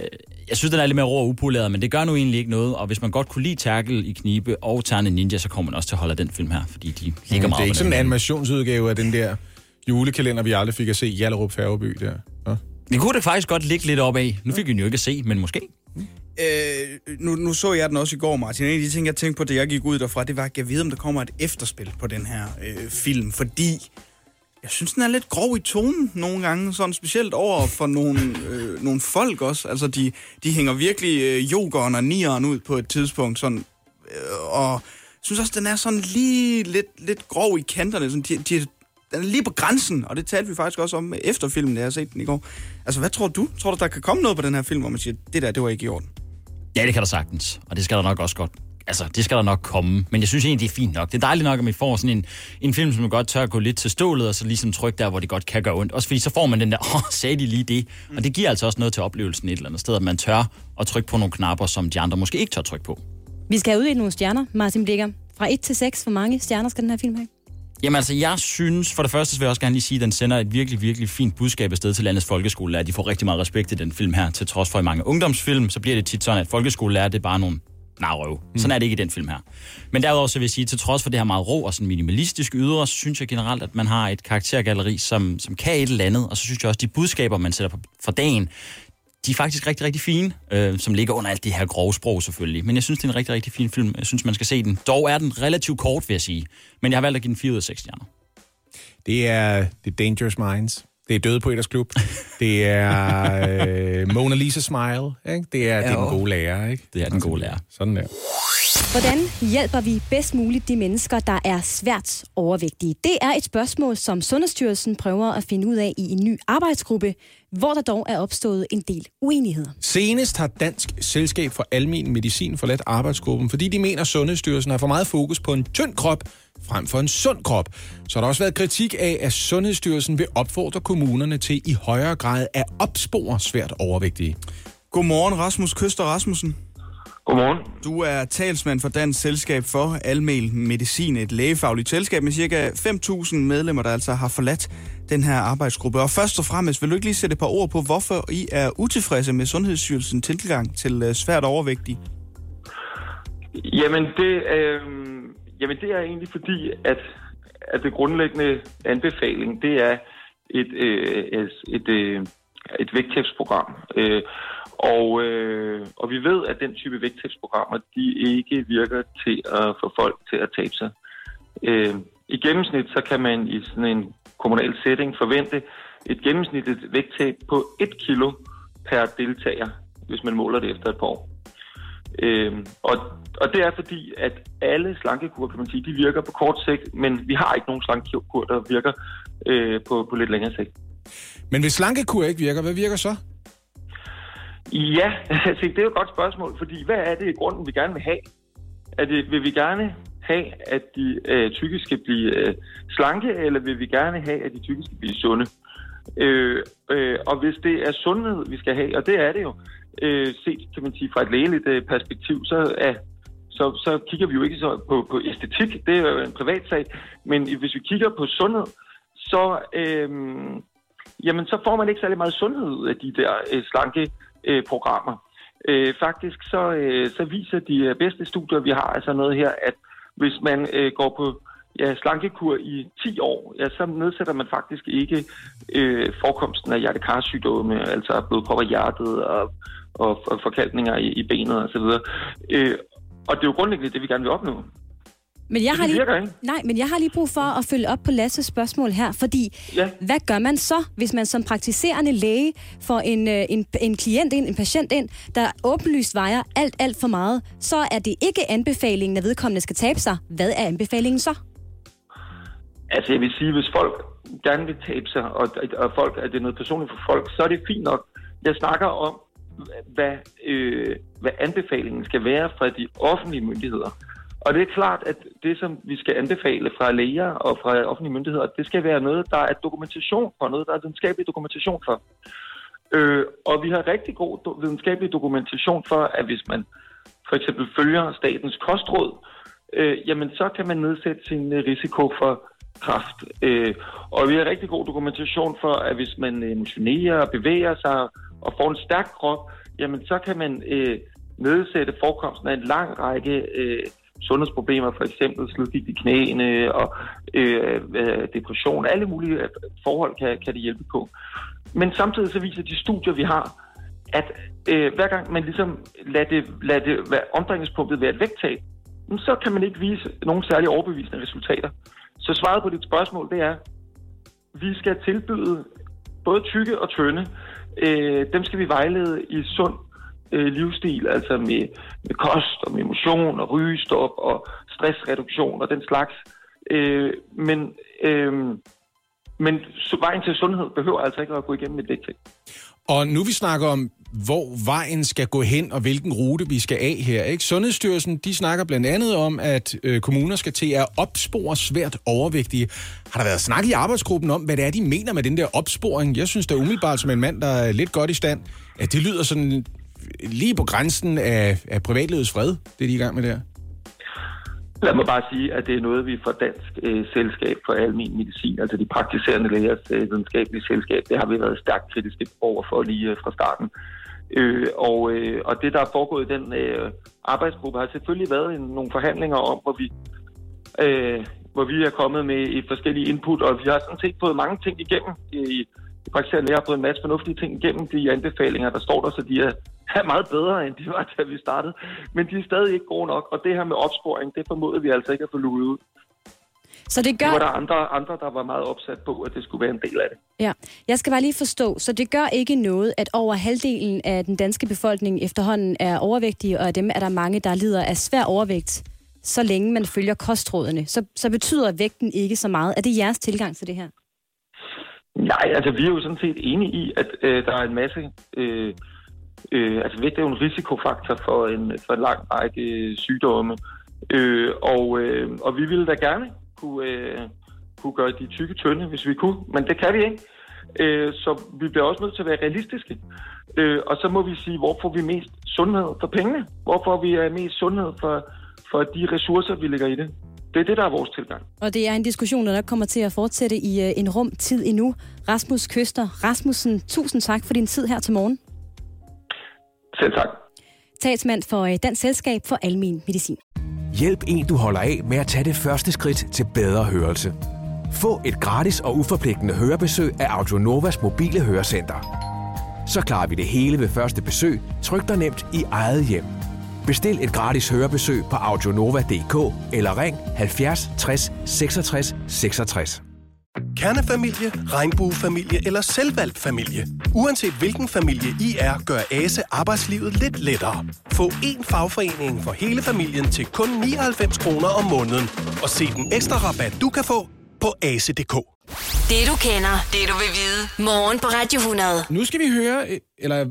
jeg synes, den er lidt mere rå og upoleret, men det gør nu egentlig ikke noget. Og hvis man godt kunne lide Tærkel i Knibe og Ternet Ninja, så kommer man også til at holde af den film her, fordi de ligger Mm, det meget er på ikke sådan en animationsudgave af den der julekalender, vi aldrig fik at se, Jallerup Færgeby der. Ja. Det kunne det faktisk godt ligge lidt op af. Nu fik vi den jo ikke at se, men måske. Øh, nu, nu så jeg den også i går, Martin. En af de ting, jeg tænkte på, da jeg gik ud derfra, det var, at jeg ved, om der kommer et efterspil på den her øh, film. Fordi jeg synes, den er lidt grov i tonen nogle gange. Sådan specielt over for nogle, øh, nogle folk også. Altså, de, de hænger virkelig øh, yogeren og nieren ud på et tidspunkt. Sådan, øh, og jeg synes også, den er sådan lige lidt, lidt grov i kanterne. Sådan, de, de, den er lige på grænsen, og det talte vi faktisk også om efter filmen, da jeg har set den i går. Altså, hvad tror du? Tror du, der kan komme noget på den her film, hvor man siger, det der, det var ikke i orden? Ja, det kan der sagtens, og det skal der nok også godt. Altså, det skal der nok komme, men jeg synes egentlig, det er fint nok. Det er dejligt nok, at vi får sådan en, en film, som man godt tør at gå lidt til stålet, og så ligesom trykke der, hvor det godt kan gøre ondt. Også fordi så får man den der, åh, oh, sagde de lige det? Mm. Og det giver altså også noget til oplevelsen et eller andet sted, at man tør at trykke på nogle knapper, som de andre måske ikke tør trykke på. Vi skal have uddelt nogle stjerner, Martin Blikker. Fra 1 til 6, hvor mange stjerner skal den her film have? Jamen altså, jeg synes, for det første så vil jeg også gerne lige sige, at den sender et virkelig, virkelig fint budskab afsted til landets folkeskolelærer. De får rigtig meget respekt i den film her, til trods for i mange ungdomsfilm, så bliver det tit sådan, at folkeskolelærer, det er bare nogle narrøv. Mm. Sådan er det ikke i den film her. Men derudover så vil jeg sige, til trods for det her meget rå og sådan minimalistisk ydre, så synes jeg generelt, at man har et karaktergalleri, som, som kan et eller andet, og så synes jeg også, at de budskaber, man sætter på, for dagen, de er faktisk rigtig, rigtig fine, øh, som ligger under alt det her grove sprog selvfølgelig. Men jeg synes, det er en rigtig, rigtig fin film. Jeg synes, man skal se den. Dog er den relativt kort, vil jeg sige. Men jeg har valgt at give den 4 ud af 6 stjerner. Det er The Dangerous Minds. Det er Døde på Eders Klub. Det er øh, Mona Lisa Smile. Ikke? Det er, det er den gode lærer. Ikke? Det er den gode lærer. Sådan der. Hvordan hjælper vi bedst muligt de mennesker, der er svært overvægtige? Det er et spørgsmål, som Sundhedsstyrelsen prøver at finde ud af i en ny arbejdsgruppe, hvor der dog er opstået en del uenigheder. Senest har Dansk Selskab for Almen Medicin forladt arbejdsgruppen, fordi de mener, at Sundhedsstyrelsen har for meget fokus på en tynd krop frem for en sund krop. Så har der også været kritik af, at Sundhedsstyrelsen vil opfordre kommunerne til i højere grad at opspore svært overvægtige. Godmorgen, Rasmus Køster Rasmussen. Godmorgen. Du er talsmand for Dansk Selskab for Almel Medicin, et lægefagligt selskab med ca. 5.000 medlemmer, der altså har forladt den her arbejdsgruppe. Og først og fremmest, vil du ikke lige sætte et par ord på, hvorfor I er utilfredse med Sundhedsstyrelsens tilgang til øh, svært overvægtige? Jamen det, øh, jamen det er egentlig fordi, at, at det grundlæggende anbefaling, det er et, øh, et, et, øh, et vægttabsprogram. Øh, og, øh, og vi ved, at den type vægttabsprogrammer, de ikke virker til at få folk til at tabe sig. Øh, I gennemsnit, så kan man i sådan en kommunal setting forvente et gennemsnitligt vægttab på 1 kilo per deltager, hvis man måler det efter et par år. Øhm, og, og det er fordi, at alle slankekur, kan man sige, de virker på kort sigt, men vi har ikke nogen slankekur, der virker øh, på, på lidt længere sigt. Men hvis slankekur ikke virker, hvad virker så? Ja, altså, det er jo et godt spørgsmål, fordi hvad er det i grunden, vi gerne vil have? Er det, vil vi gerne have, at de øh, tykke skal blive øh, slanke, eller vil vi gerne have, at de tykke skal blive sunde? Øh, øh, og hvis det er sundhed, vi skal have, og det er det jo, øh, set kan man sige fra et lægeligt øh, perspektiv, så, er, så, så kigger vi jo ikke så på, på æstetik, det er jo en privat sag, men hvis vi kigger på sundhed, så, øh, jamen, så får man ikke særlig meget sundhed ud af de der øh, slanke øh, programmer. Øh, faktisk så, øh, så viser de øh, bedste studier, vi har, altså noget her, at hvis man øh, går på ja, slankekur i 10 år, ja, så nedsætter man faktisk ikke øh, forekomsten af hjertekarsygdomme, altså blodpropper i hjertet og, og, og forkalkninger i, i benet osv. Øh, og det er jo grundlæggende det, vi gerne vil opnå. Men jeg, har lige, nej, men jeg har lige brug for at følge op på Lasses spørgsmål her, fordi Ja. hvad gør man så, hvis man som praktiserende læge får en, øh, en, en klient ind, en patient ind, der åbenlyst vejer alt, alt for meget, så er det ikke anbefalingen, at vedkommende skal tabe sig. Hvad er anbefalingen så? Altså, jeg vil sige, hvis folk gerne vil tabe sig, og, og folk, at det er noget personligt for folk, så er det fint nok. Jeg snakker om, hvad, øh, hvad anbefalingen skal være fra de offentlige myndigheder. Og det er klart, at det, som vi skal anbefale fra læger og fra offentlige myndigheder, det skal være noget, der er dokumentation for, noget, der er videnskabelig dokumentation for. Øh, og vi har rigtig god do- videnskabelig dokumentation for, at hvis man for eksempel følger statens kostråd, øh, jamen så kan man nedsætte sin øh, risiko for kræft. Øh, og vi har rigtig god dokumentation for, at hvis man øh, motionerer og bevæger sig og får en stærk krop, jamen så kan man øh, nedsætte forekomsten af en lang række øh, sundhedsproblemer, for eksempel slidgigt i knæene og øh, depression. Alle mulige øh, forhold kan, kan det hjælpe på. Men samtidig så viser de studier, vi har, at øh, hver gang man ligesom lader det, lader det være omdrejningspunktet være et vægttab, så kan man ikke vise nogen særlig overbevisende resultater. Så svaret på dit spørgsmål, det er, vi skal tilbyde både tykke og tynde. Øh, dem skal vi vejlede i sund øh, livsstil, altså med, med kost og med motion og rygestop og stressreduktion og den slags. Øh, men øh, men så vejen til sundhed behøver altså ikke at gå igennem et vægttab. Og nu vi snakker om, hvor vejen skal gå hen, og hvilken rute vi skal af her. Ikke? Sundhedsstyrelsen de snakker blandt andet om, at øh, kommuner skal til at opspore svært overvægtige. Har der været snak i arbejdsgruppen om, hvad det er, de mener med den der opsporing? Jeg synes da umiddelbart som en mand, der er lidt godt i stand, at det lyder sådan lige på grænsen af, af privatlivets fred, det de er i gang med der. Lad mig bare sige, at det er noget, vi fra Dansk øh, Selskab for Almen Medicin, altså de praktiserende lægers øh, videnskabelige selskab, det har vi været stærkt kritiske over for lige øh, fra starten. Øh, og, øh, og det, der er foregået i den øh, arbejdsgruppe, har selvfølgelig været en, nogle forhandlinger om, hvor vi, øh, hvor vi er kommet med i forskellige input, og vi har sådan set fået mange ting igennem. Øh, I, de praktiserende læger har fået en masse fornuftige ting igennem de anbefalinger, der står der, så de er, er meget bedre, end de var, da vi startede. Men de er stadig ikke gode nok, og det her med opsporing, det formodede vi altså ikke at få luet ud. Så det Det var gør... der andre, andre, der var meget opsat på, at det skulle være en del af det. Ja, jeg skal bare lige forstå, så det gør ikke noget, at over halvdelen af den danske befolkning efterhånden er overvægtige, og af dem er der mange, der lider af svær overvægt, så længe man følger kostrådene. Så, så betyder vægten ikke så meget. Er det jeres tilgang til det her? Nej, altså vi er jo sådan set enige i, at øh, der er en masse... Øh, øh, altså vægt er jo en risikofaktor for en, for en lang række øh, sygdomme. Øh, og, øh, og vi ville da gerne kunne, øh, kunne gøre de tykke tynde, hvis vi kunne, men det kan vi ikke. Øh, så vi bliver også nødt til at være realistiske. Øh, og så må vi sige, hvor får vi mest sundhed for pengene? Hvor får vi øh, mest sundhed for, for de ressourcer, vi lægger i det? Det er det, der er vores tilgang. Og det er en diskussion, der nok kommer til at fortsætte i øh, en rum tid endnu. Rasmus Køster Rasmussen, tusind tak for din tid her til morgen. Selv tak. Talsmand for øh, Dansk Selskab for Almen Medicin. Hjælp en, du holder af med at tage det første skridt til bedre hørelse. Få et gratis og uforpligtende hørebesøg af Audionovas mobile hørecenter. Så klarer vi det hele ved første besøg, tryk dig nemt i eget hjem. Bestil et gratis hørebesøg på audionova.dk eller ring 70 60 66 66. Kernefamilie, regnbuefamilie eller selvvalgt familie. Uanset hvilken familie I er, gør ASE arbejdslivet lidt lettere. Få én fagforening for hele familien til kun 99 kroner om måneden. Og se den ekstra rabat, du kan få på ase.dk. Det du kender, det du vil vide. Morgen på Radio 100. Nu skal vi høre, eller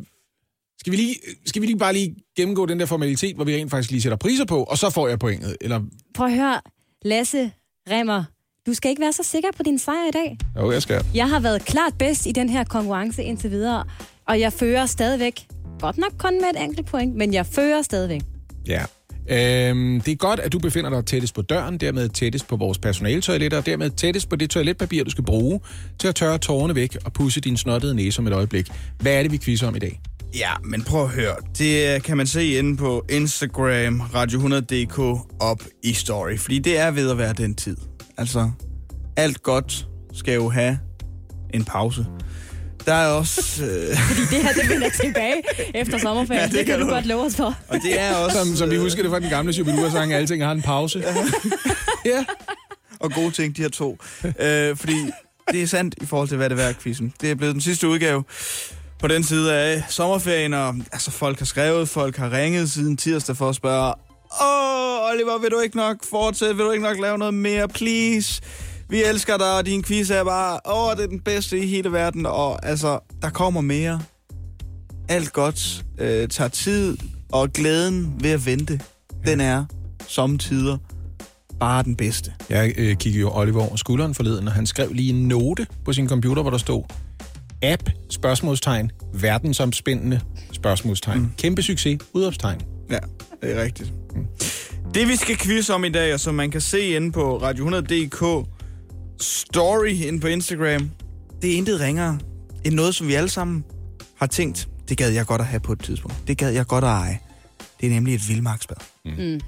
skal vi lige, skal vi lige bare lige gennemgå den der formalitet, hvor vi rent faktisk lige sætter priser på, og så får jeg pointet, eller Prøv at høre, Lasse Remmer, du skal ikke være så sikker på din sejr i dag. jo, jeg skal. Jeg har været klart bedst i den her konkurrence indtil videre, og jeg fører stadigvæk, godt nok kun med et enkelt point, men jeg fører stadigvæk. Ja. Øhm, det er godt, at du befinder dig tættest på døren, dermed tættest på vores personaletoiletter, og dermed tættest på det toiletpapir, du skal bruge til at tørre tårerne væk og pusse din snottede næse om et øjeblik. Hvad er det, vi quizzer om i dag? Ja, men prøv at høre. Det kan man se inde på Instagram, Radio100.dk op i story. Fordi det er ved at være den tid. Altså, alt godt skal jo have en pause. Der er også... Øh, Fordi det her, det vender tilbage efter sommerferien. Ja, det det, kan du godt love os for. og det er også... Som, som vi husker det fra den gamle Shubidua-sang, alting har en pause. ja. og gode ting, de her to. Øh, fordi det er sandt i forhold til, hvad det er quizzen. Det er blevet den sidste udgave på den side af sommerferien, og altså, folk har skrevet, folk har ringet siden tirsdag for at spørge, Åh, Oliver, vil du ikke nok fortsætte? Vil du ikke nok lave noget mere, please? Vi elsker dig, og din quiz er bare, åh, det er den bedste i hele verden, og altså, der kommer mere. Alt godt øh, tager tid, og glæden ved at vente, den er samtidig bare den bedste. Jeg øh, kiggede jo Oliver over skulderen forleden, og han skrev lige en note på sin computer, hvor der stod app, spørgsmålstegn, verdensomspændende, spørgsmålstegn. Mm. Kæmpe succes, udopstegn. Ja, det er rigtigt. Mm. Det vi skal quizze om i dag, og som man kan se inde på Radio100.dk story inde på Instagram, det er intet ringere end noget, som vi alle sammen har tænkt, det gad jeg godt at have på et tidspunkt. Det gad jeg godt at eje. Det er nemlig et vildmarksbad. Mm.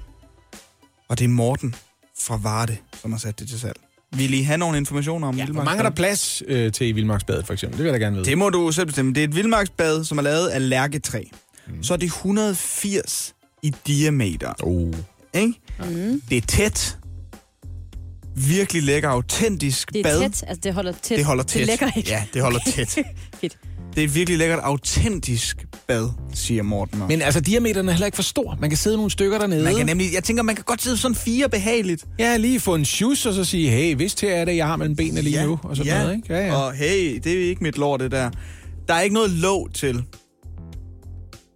Og det er Morten fra Varde, som har sat det til salg. Vil I have nogle informationer om ja, Hvor mange er der plads øh, til i Vildmarksbadet, for eksempel? Det vil jeg da gerne vide. Det må du selv bestemme. Det er et vildmarksbad, som er lavet af lærketræ. Mm. Så er det 180 i diameter. Oh. Ikke? Mm. Det er tæt. Virkelig lækker, autentisk Det er bad. tæt, altså det holder tæt. Det holder tæt. Det lægger ikke. Ja, det holder tæt. Fedt. Det er virkelig lækkert, autentisk bad, siger Morten. Men altså, diameteren er heller ikke for stor. Man kan sidde nogle stykker dernede. Man kan nemlig, jeg tænker, man kan godt sidde sådan fire behageligt. Ja, lige få en shoes og så sige, hey, vidst her er det, jeg har mellem benene lige ja, nu. Og sådan ja. noget, ikke? Ja, ja. Og hey, det er ikke mit lort, det der. Der er ikke noget låg til.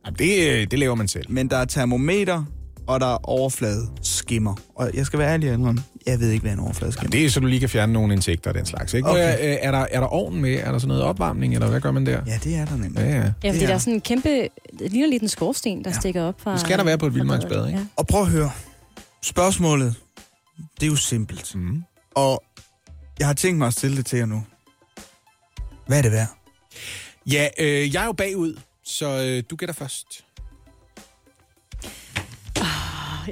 Jamen, det, øh, det laver man selv. Men der er termometer, og der er overflade skimmer. Og jeg skal være ærlig indrømme, jeg ved ikke, hvad en overflade skimmer. Det er så, du lige kan fjerne nogle insekter og den slags, ikke? Okay. Er, er, der, er der ovn med? Er der sådan noget opvarmning, eller hvad gør man der? Ja, det er der nemlig. Ja, ja. Ja, fordi Det er- der er sådan en kæmpe... Det ligner lidt en skorsten, der ja. stikker op fra... Det skal der være på et vildmarksbad, ikke? Ja. Og prøv at høre. Spørgsmålet, det er jo simpelt. Mm. Og jeg har tænkt mig at stille det til jer nu. Hvad er det værd? Ja, øh, jeg er jo bagud, så øh, du gætter først.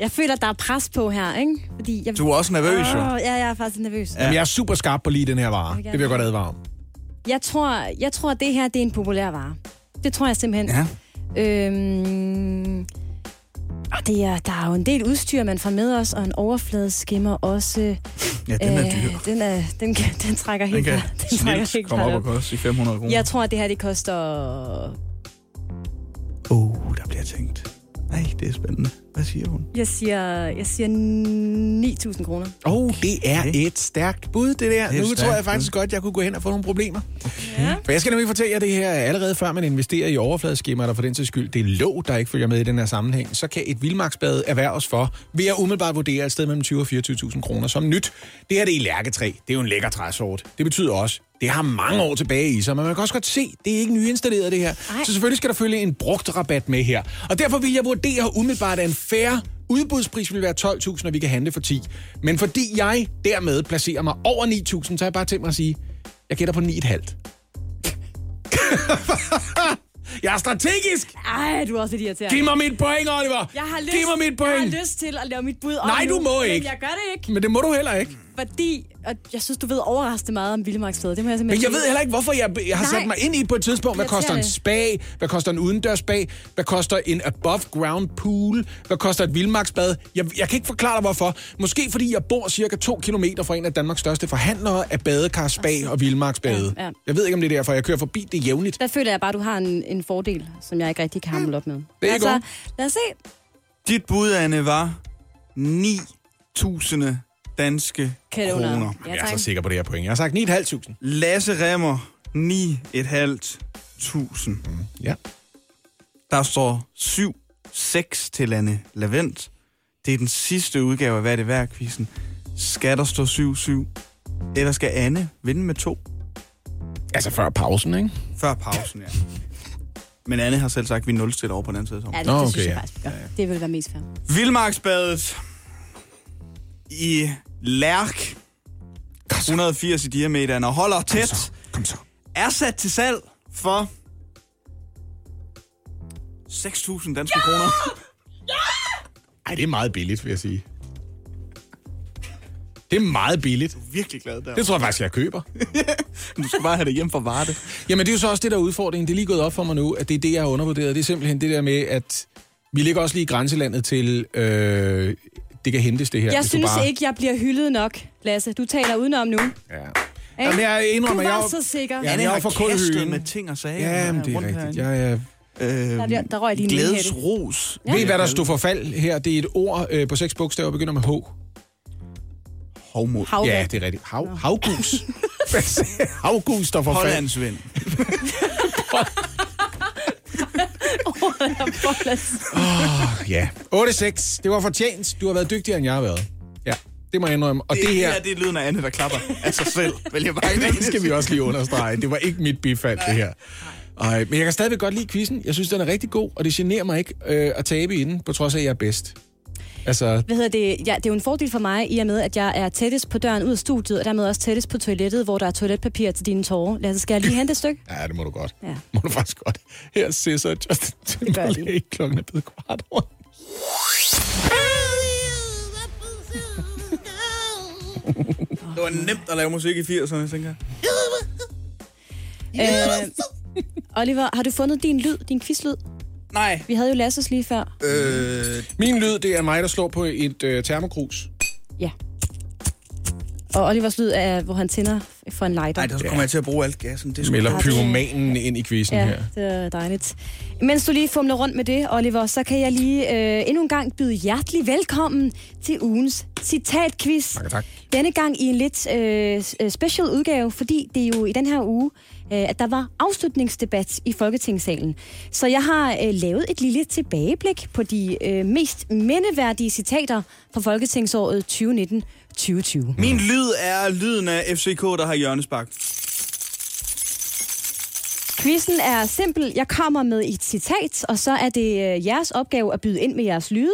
Jeg føler, der er pres på her, ikke? Fordi jeg... Du er også nervøs, jo. Åh, ja, jeg er faktisk nervøs. Ja. Jamen, jeg er super skarp på lige den her vare. Det vil jeg godt advare om. Jeg tror, jeg tror, at det her det er en populær vare. Det tror jeg simpelthen. Ja. Øhm, og det er, der er jo en del udstyr, man får med os, og en overfladeskimmer også. Ja, den er dyr. Den, er, den, kan, den trækker helt Den kan klart- den trækker snilt komme klart op og koste i 500 kroner. Jeg tror, at det her det koster... Uh, der bliver tænkt. Nej, det er spændende. Hvad siger hun? Jeg siger, jeg siger 9.000 kroner. Åh, oh, det er et stærkt bud, det der. Det et nu tror jeg faktisk godt, jeg kunne gå hen og få nogle problemer. Ja. For jeg skal nemlig fortælle jer det her, allerede før man investerer i overfladeskimmer, der for den til skyld, det er låg, der ikke følger med i den her sammenhæng, så kan et vildmarksbad erhverves for, ved at umiddelbart vurdere et sted mellem 20 og 24.000 kroner som nyt. Det her det er i lærketræ. Det er jo en lækker træsort. Det betyder også, det har mange år tilbage i sig, men man kan også godt se, det er ikke nyinstalleret det her. Ej. Så selvfølgelig skal der følge en brugt rabat med her. Og derfor vil jeg vurdere umiddelbart, at en færre udbudspris vil være 12.000, og vi kan handle for 10. Men fordi jeg dermed placerer mig over 9.000, så har jeg bare tænkt mig at sige, jeg gætter på 9,5. jeg er strategisk! Ej, du er også lidt irriterende. Giv mig mit point, Oliver! Jeg har lyst, Giv mig mit point! Jeg har lyst til at lave mit bud om Nej, nu, du må men ikke. jeg gør det ikke, Men det må du heller ikke. Fordi og jeg synes, du ved overraskende meget om Vildmarksfæde. Det må jeg simpelthen Men jeg sige. ved heller ikke, hvorfor jeg, jeg har Nej. sat mig ind i på et tidspunkt. Hvad koster en spa? Hvad koster en udendørs spa? Hvad koster en above ground pool? Hvad koster et vildmarksbad? Jeg, jeg kan ikke forklare dig, hvorfor. Måske fordi jeg bor cirka to kilometer fra en af Danmarks største forhandlere af badekar, spa og vildmarksbade. Ja, ja. Jeg ved ikke, om det er derfor. Jeg kører forbi det jævnligt. Der føler jeg bare, at du har en, en fordel, som jeg ikke rigtig kan hamle op med. Det er altså, godt. lad os se. Dit bud, Anne, var 9.000 danske Kroner. kroner. Ja, Jeg er tak. så sikker på det her point. Jeg har sagt 9.500. Lasse Remmer, 9.500. Mm. Ja. Der står 7-6 til Anne Lavent. Det er den sidste udgave af Hvad er det værd quizzen. Skal der stå 7-7? Eller skal Anne vinde med to? Altså før pausen, ikke? Før pausen, ja. Men Anne har selv sagt, at vi nulstiller over på den anden side. Ja, det, Nå, det okay, synes jeg ja. faktisk, vi gør. Det vil være mest fair. Vildmarksbadet i Lærk. 180 i diameteren og holder tæt. Kom så. Er sat til salg for 6.000 danske ja! kroner. Ej, det er meget billigt, vil jeg sige. Det er meget billigt. Virkelig glad der. Det tror jeg faktisk, jeg køber. Du skal bare have det hjem fra Varde. Jamen, det er jo så også det, der er udfordringen. Det er lige gået op for mig nu, at det er det, jeg har undervurderet. Det er simpelthen det der med, at vi ligger også lige i grænselandet til øh, det kan hentes det her. Jeg synes bare... ikke, jeg bliver hyldet nok, Lasse. Du taler udenom nu. Ja. Ikke? Jamen, jeg indrømmer, du var jeg er så sikker. Ja, Anne jeg er har for kulhyen. med ting og sager. Ja, men det er rigtigt. Jeg er... Øh, Der, der røg lige en glædes hætte. ros. Ja. Ved I, hvad der stod for fald her? Det er et ord øh, på seks bogstaver, begynder med H. Havvand. Ja, det er rigtigt. Hav, havgus. Havgus står for fald. Hollandsvind. Oh, ja. 8-6. Det var fortjent. Du har været dygtigere, end jeg har været. Ja, det må jeg indrømme. Og det, det her... her, det er lyden af Anne, der klapper af sig selv. Vil jeg bare det skal vi også lige understrege. Det var ikke mit bifald, det her. Ej, men jeg kan stadigvæk godt lide quizzen. Jeg synes, den er rigtig god, og det generer mig ikke øh, at tabe i den, på trods af, at jeg er bedst. Altså, Hvad hedder det? Ja, det er jo en fordel for mig, i og med, at jeg er tættest på døren ud af studiet, og dermed også tættest på toilettet, hvor der er toiletpapir til dine tårer. Lasse, skal jeg lige hente et stykke? ja, det må du godt. Ja. Må du faktisk godt. Her Sisser og Justin Timberlake. Klokken er blevet kvart over. Det var nemt at lave musik i 80'erne, tænker Øh, jeg. Oliver, har du fundet din lyd, din quizlyd? Nej. Vi havde jo Lasses lige før. Øh... Min lyd, det er mig, der slår på et øh, termokrus. Ja. Og Olivers lyd er, hvor han tænder for en lighter. Nej, der kommer jeg til at bruge alt gassen. Det er det- pyromanen ind i quizzen Ja, her. det er dejligt. Mens du lige fumler rundt med det, Oliver, så kan jeg lige øh, endnu en gang byde hjertelig velkommen til ugens citatquiz. Mange tak. Denne gang i en lidt øh, øh, special udgave, fordi det er jo i den her uge, at der var afslutningsdebat i Folketingssalen. Så jeg har øh, lavet et lille tilbageblik på de øh, mest mindeværdige citater fra Folketingsåret 2019-2020. Min lyd er lyden af FCK, der har hjørnespark. Quizzen er simpel. Jeg kommer med et citat, og så er det øh, jeres opgave at byde ind med jeres lyde.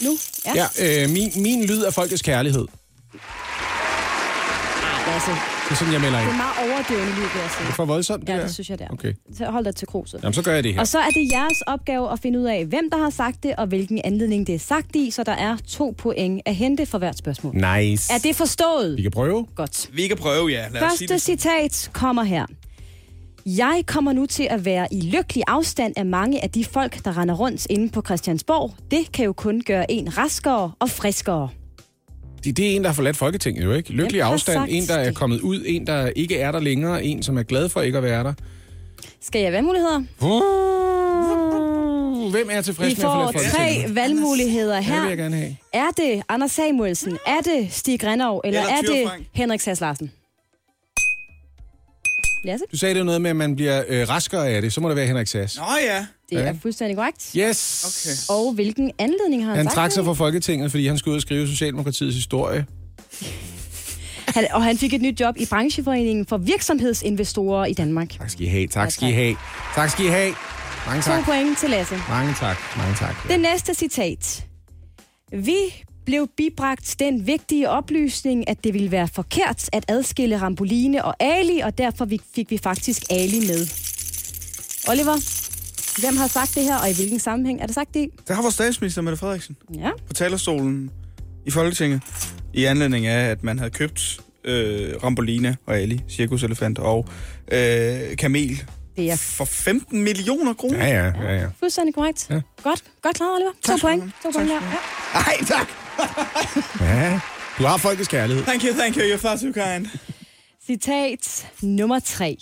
Nu? Ja. Ja, øh, min, min lyd er folkets kærlighed. Altså, Det er sådan, jeg melder det ind. er meget overdøvende lyd, vil jeg Det sige. er for voldsomt, det Ja, der. det synes jeg, det er. Okay. Så hold dig til kruset. Jamen, så gør jeg det her. Og så er det jeres opgave at finde ud af, hvem der har sagt det, og hvilken anledning det er sagt i, så der er to point at hente for hvert spørgsmål. Nice. Er det forstået? Vi kan prøve. Godt. Vi kan prøve, ja. Lad os sige Første det. citat kommer her. Jeg kommer nu til at være i lykkelig afstand af mange af de folk, der render rundt inde på Christiansborg. Det kan jo kun gøre en raskere og friskere. Det, det er en, der har forladt Folketinget, jo ikke? Lykkelig Hvem afstand. En, der er kommet ud. En, der ikke er der længere. En, som er glad for ikke at være der. Skal jeg have muligheder? Uh, hvem er tilfreds med at får forlade Folketinget? tre valgmuligheder Ja, det vil jeg her. gerne have. Er det Anders Samuelsen? Er det Stig Rennov? Eller, Eller er det Frank. Henrik Sass Larsen? Lasse? Du sagde det jo noget med, at man bliver øh, raskere af det. Så må det være Henrik Sass. Nå ja. Det er Ja. fuldstændig korrekt. Yes. Okay. Og hvilken anledning har han, Han sagt trak sig fra Folketinget, fordi han skulle ud og skrive Socialdemokratiets historie. Han, og han fik et nyt job i brancheforeningen for virksomhedsinvestorer i Danmark. Tak skal I have. Tak skal I have. Tak skal I have. Mange To tak. point til Lasse. Mange tak. Mange tak. Det næste citat. Vi blev bibragt den vigtige oplysning, at det ville være forkert at adskille Ramboline og Ali, og derfor vi- fik vi faktisk Ali med. Oliver, hvem har sagt det her, og i hvilken sammenhæng er det sagt det i? Der har vores statsminister, Mette Frederiksen, Ja. på talerstolen i Folketinget, i anledning af, at man havde købt øh, Rambolina og Ali, cirkuselefant og øh, kamel Det er for 15 millioner kroner. Ja, ja, ja, ja. fuldstændig korrekt. Ja. Godt, godt klaret, Oliver. To Tak skal point. To point Tak der. Ja. Ej, tak! ja. Du har folkets kærlighed. Thank you, thank you, you're far too kind. Citat nummer tre.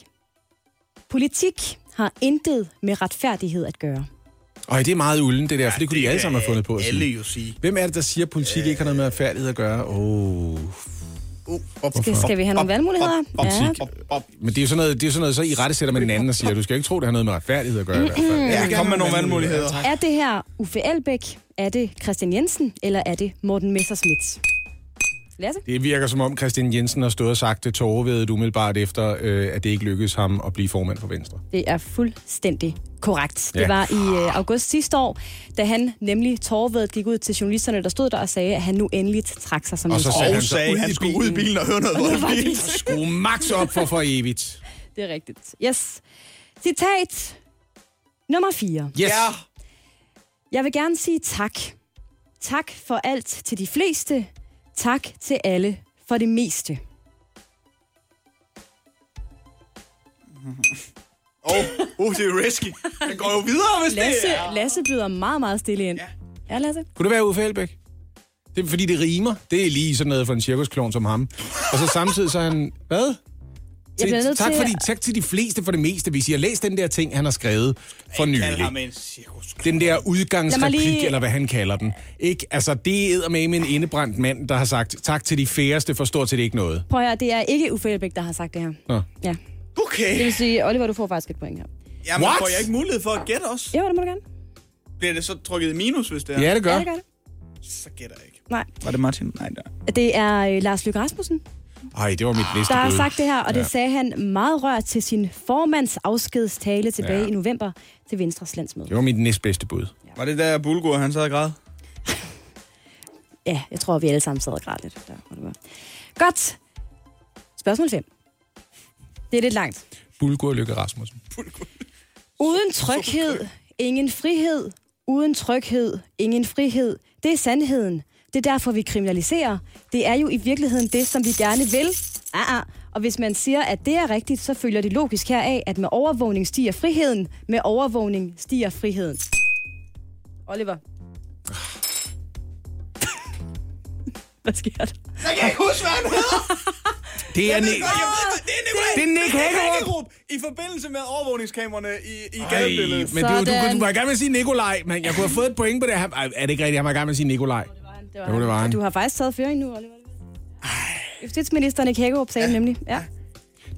Politik har intet med retfærdighed at gøre. Og det er meget ulden, det der, for det kunne de alle sammen have fundet på at Alle sige. jo sige. Hvem er det, der siger, at politik ikke har noget med retfærdighed at gøre? Oh. Uh, op, Skal, skal vi have nogle valgmuligheder? Ja. op, op. Men det er jo sådan noget, det er sådan noget så i rette sætter man den anden og siger, du skal ikke tro, det har noget med retfærdighed at gøre. i hvert fald. Ja, kom med nogle valgmuligheder. Er det her Uffe Elbæk, er det Christian Jensen, eller er det Morten Messerschmidt? Lasse? Det virker som om Christian Jensen har stået og sagt det tårevedet umiddelbart efter, øh, at det ikke lykkedes ham at blive formand for Venstre. Det er fuldstændig korrekt. Ja. Det var i øh, august sidste år, da han nemlig tårvedet gik ud til journalisterne, der stod der og sagde, at han nu endeligt trak sig som Og så minister. sagde Og han så sagde, ud han i skulle ud i bilen og høre noget voldbil. Skru max op for for evigt. Det er rigtigt. Yes. Citat nummer 4. Yes. Ja. Jeg vil gerne sige tak. Tak for alt til de fleste. Tak til alle for det meste. Åh, oh, uh, det er risky. Den går jo videre, hvis Lasse, det er. Lasse byder meget, meget stille ind. Ja, ja Lasse? Kunne det være Uffe Elbæk? Det er fordi, det rimer. Det er lige sådan noget for en cirkusklon som ham. Og så samtidig så er han... Hvad? Jeg bliver nødt tak, til fordi, at- tak til de fleste for det meste. Hvis I har læst den der ting, han har skrevet for nylig. Den der udgangsreplik, lige- eller hvad han kalder den. Ikke? Altså, det er med en indebrændt mand, der har sagt tak til de færreste for stort set ikke noget. Prøv at høre, det er ikke Uffe Elbæk, der har sagt det her. Nå. Ja. Okay. Det vil sige, Oliver, du får faktisk et point her. Jamen, What? får jeg ikke mulighed for at gætte også? Jo, det må du gerne. Bliver det så trykket i minus, hvis det er? Ja, det gør. Ja, det gør det. Så gætter jeg ikke. Nej. Var det Martin? Nej, der. Det er øh, Lars Løkke Rasmussen, Ej, det var mit næste der har sagt det her, og det Ja. sagde han meget rørt til sin formands afskedstale tilbage Ja. i november til Venstres landsmøde. Det var mit næstbedste bud. Var det der Bulgur, han sad og græd? Ja, jeg tror, vi alle sammen sad og græd lidt. Der, hvor det var. Godt. Spørgsmål 5. Det er lidt langt. Bulgur Lykke Rasmussen. Uden tryghed, ingen frihed. Uden tryghed, ingen frihed. Det er sandheden. Det er derfor, vi kriminaliserer. Det er jo i virkeligheden det, som vi gerne vil. Ah, ah. Og hvis man siger, at det er rigtigt, så følger det logisk heraf, at med overvågning stiger friheden. Med overvågning stiger friheden. Oliver. Hvad sker der? Jeg kan ikke huske, hvad han hedder! Det er Jeg ved Nick. jeg Det er Det er Nick Hækkerup. I forbindelse med overvågningskameraerne i, i gadebilledet. men du, du, du, du var i gang med at sige Nikolaj, men jeg kunne have fået et point på det. Ej, Er det ikke rigtigt, han var i gang med at sige Nikolaj? Det Jo, det var han. Du har faktisk taget føring nu, Oliver. Justitsministeren i Hækkerup sagde ja. nemlig. Ja.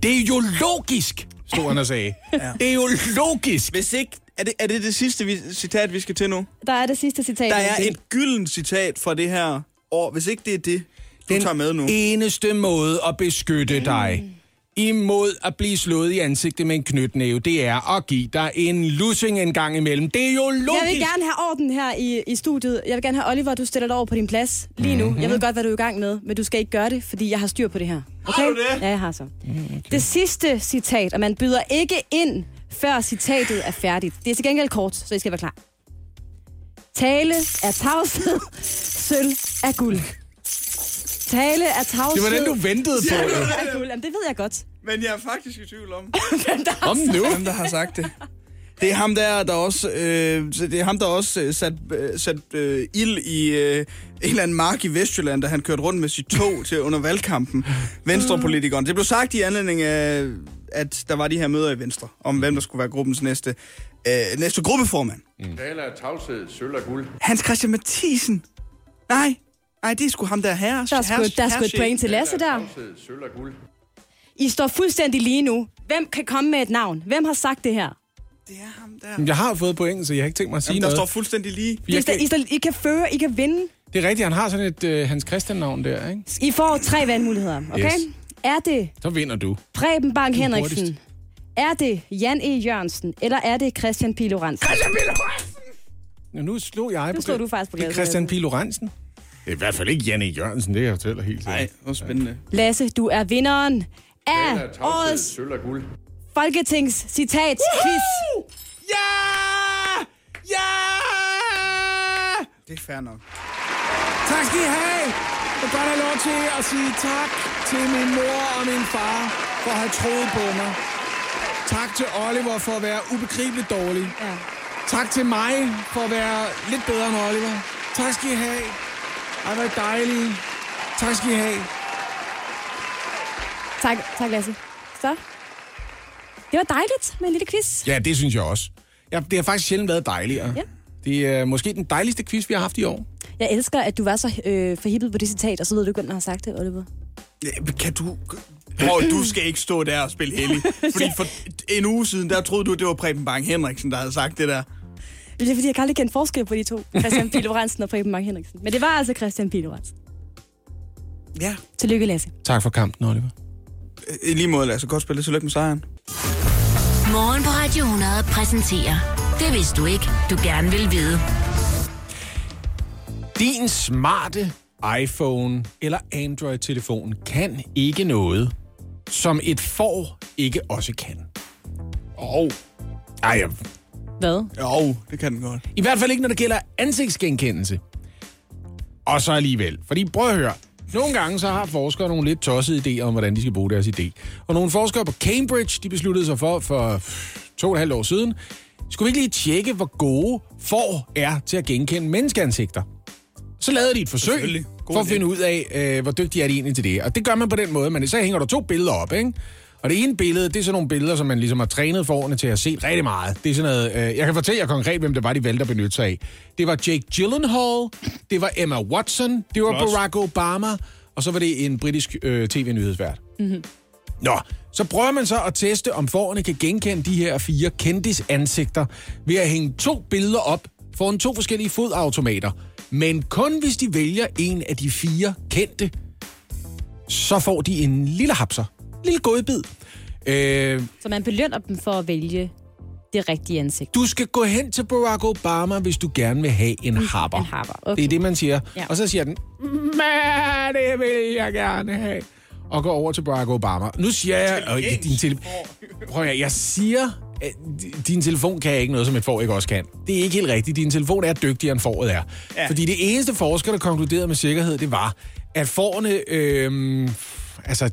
Det er jo logisk, stod han og sagde. ja. Det er jo logisk. Hvis ikke... Er det, er det det sidste vi, citat, vi skal til nu? Der er det sidste citat. Der er et gyldent citat fra det her år. Hvis ikke det er det, du Den tager med nu. eneste måde at beskytte dig imod at blive slået i ansigtet med en knytnæve, det er at give dig en lussing en gang imellem. Det er jo logisk. Jeg vil gerne have orden her i, i studiet. Jeg vil gerne have Oliver, du stiller dig over på din plads lige nu. Mhm. Jeg ved godt, hvad du er i gang med, men du skal ikke gøre det, fordi jeg har styr på det her. Okay? Har du det? Ja, jeg har så. Okay. Det sidste citat, og man byder ikke ind, før citatet er færdigt. Det er til gengæld kort, så I skal være klar. Tale er tavshed, sølv er guld. Tale er tavshed. Det var den, du ventede på. Jo. er guld. Jamen, det ved jeg godt. Men jeg er faktisk i tvivl om, Om nu. hvem der har sagt det. Det er ham der, der også, øh, så det er ham, der også øh, sat, øh, sat øh, ild i øh, en eller anden mark i Vestjylland, da han kørte rundt med sit tog til under valgkampen. Venstrepolitikeren. Det blev sagt i anledning af, at der var de her møder i Venstre, om hvem der skulle være gruppens næste, øh, næste gruppeformand. Tale af tavshed, sølv og guld. Hans Christian Mathisen. Nej, nej, det er sgu ham der herre. Der er sgu, der er sgu et point til Lasse der. Tavshed, sølv og guld. I står fuldstændig lige nu. Hvem kan komme med et navn? Hvem har sagt det her? Det er ham der. Jeg har fået point, så jeg har ikke tænkt mig at sige Jamen, der noget. står fuldstændig lige. I, kan, I, står, I kan føre, I kan vinde. det er rigtigt, han har sådan et uh, Hans Christian-navn der, ikke? I får tre valgmuligheder, okay? Yes. Er det Så vinder du. Preben Bang Du er Henriksen? hurtigst. Er det Jan E. Jørgensen? Eller er det Christian Pilo Ransen? Ja, nu slog jeg Nu på slog du faktisk på Det er Christian. Pilo Ransen. Det er i hvert fald ikke Janne Jørgensen, det er jeg fortæller helt Nej, sikkert. hvor spændende. Lasse, du er vinderen af årets sølv og guld. Folketingscitat quiz. Ja! Ja! Det er fair nok. Tak skal I have. Jeg vil godt have lov til at sige tak til min mor og min far for at have troet på mig. Tak til Oliver for at være ubegribeligt dårlig. Ja. Tak til mig for at være lidt bedre end Oliver. Tak skal I have. Ej, hvor I dejlige. Tak skal I have. Tak, tak Lasse. Så. Det var dejligt med en lille quiz. Ja, det synes jeg også. Ja, det har faktisk sjældent været dejligere. Ja. Det er måske den dejligste quiz, vi har haft i år. Jeg elsker, at du var så øh, forhippet på det citat, og så ved du ikke, hvem der har sagt det, Oliver. Ja, Kan du... Prøv, du skal ikke stå der og spille heldig. Fordi for en uge siden, der troede du, det var Preben Bang Henriksen, der havde sagt det der. Det er fordi, jeg kan aldrig kende forskel på de to. Christian Pilo Ransen og Preben Bang Henriksen. Men det var altså Christian Pilo Ransen. Ja. Tillykke, Lasse. Tak for kampen, Oliver. I lige måde, Lasse. Godt spillet. Tillykke med sejren. Morgen på Radio 100 præsenterer Det vidste du ikke, du gerne vil vide. Din smarte iPhone eller Android-telefon kan ikke noget, som et får ikke også kan. Og... Ej, jeg- Hvad? Jo, det kan den godt. I hvert fald ikke, når det gælder ansigtsgenkendelse. Og så alligevel. Fordi prøv at høre. Nogle gange så har forskere nogle lidt tossede idéer om, hvordan de skal bruge deres idé. Og nogle forskere på Cambridge, de besluttede sig for, for to og et halvt år siden, skulle vi ikke lige tjekke, hvor gode får er til at genkende menneskeansigter? Så lavede de et forsøg for at finde ud af, øh, hvor dygtige er de egentlig til det. Og det gør man på den måde, men så hænger der to billeder op, ikke? Og det ene billede, det er sådan nogle billeder, som man ligesom har trænet forerne til at se rigtig meget. Det er sådan noget, øh, jeg kan fortælle jer konkret, hvem det var, de valgte at benytte sig af. Det var Jake Gyllenhaal, det var Emma Watson, det var Flot. Barack Obama, og så var det en britisk øh, tv-nyhedsvært. Mm-hmm. Nå, så prøver man så at teste, om forerne kan genkende de her fire kendtis ansigter ved at hænge to billeder op foran to forskellige fodautomater. Men kun hvis de vælger en af de fire kendte, så får de en lille hapser. Lille godbid. Øh, Så man belønner dem for at vælge det rigtige ansigt. du skal gå hen til Barack Obama, hvis du gerne vil have en harper. En harper, okay. Det er det, man siger. Ja. Og så siger den, det vil jeg gerne have. Og går over til Barack Obama. Nu siger jeg, og din tele... Prøv at, jeg siger, at din telefon kan ikke noget, som et får ikke også kan. Det er ikke helt rigtigt. Din telefon er dygtigere, end foråret er. Ja. Fordi det eneste forsker, der konkluderede med sikkerhed, det var, at forerne, øh, altså,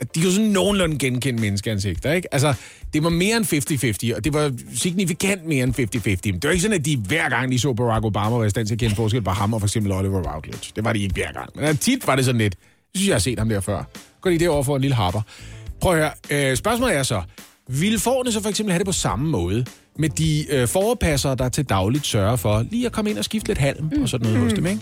at de kunne sådan nogenlunde genkende menneskeansigter, ikke? Altså, det var mere end 50-50, og det var signifikant mere end 50-50. Men det var ikke sådan, at de hver gang, de så Barack Obama, var i stand til at kende forskel på ham og for eksempel Oliver Routledge. Det var de ikke hver gang. Men øh, tit var det sådan lidt. Jeg synes, jeg har set ham der før. Går lige derover for en lille harper. Prøv at høre. Øh, spørgsmålet er så, vil forne så for eksempel have det på samme måde med de øh, forpassere, der til dagligt sørger for lige at komme ind og skifte lidt halm mm. og sådan noget hos dem, ikke?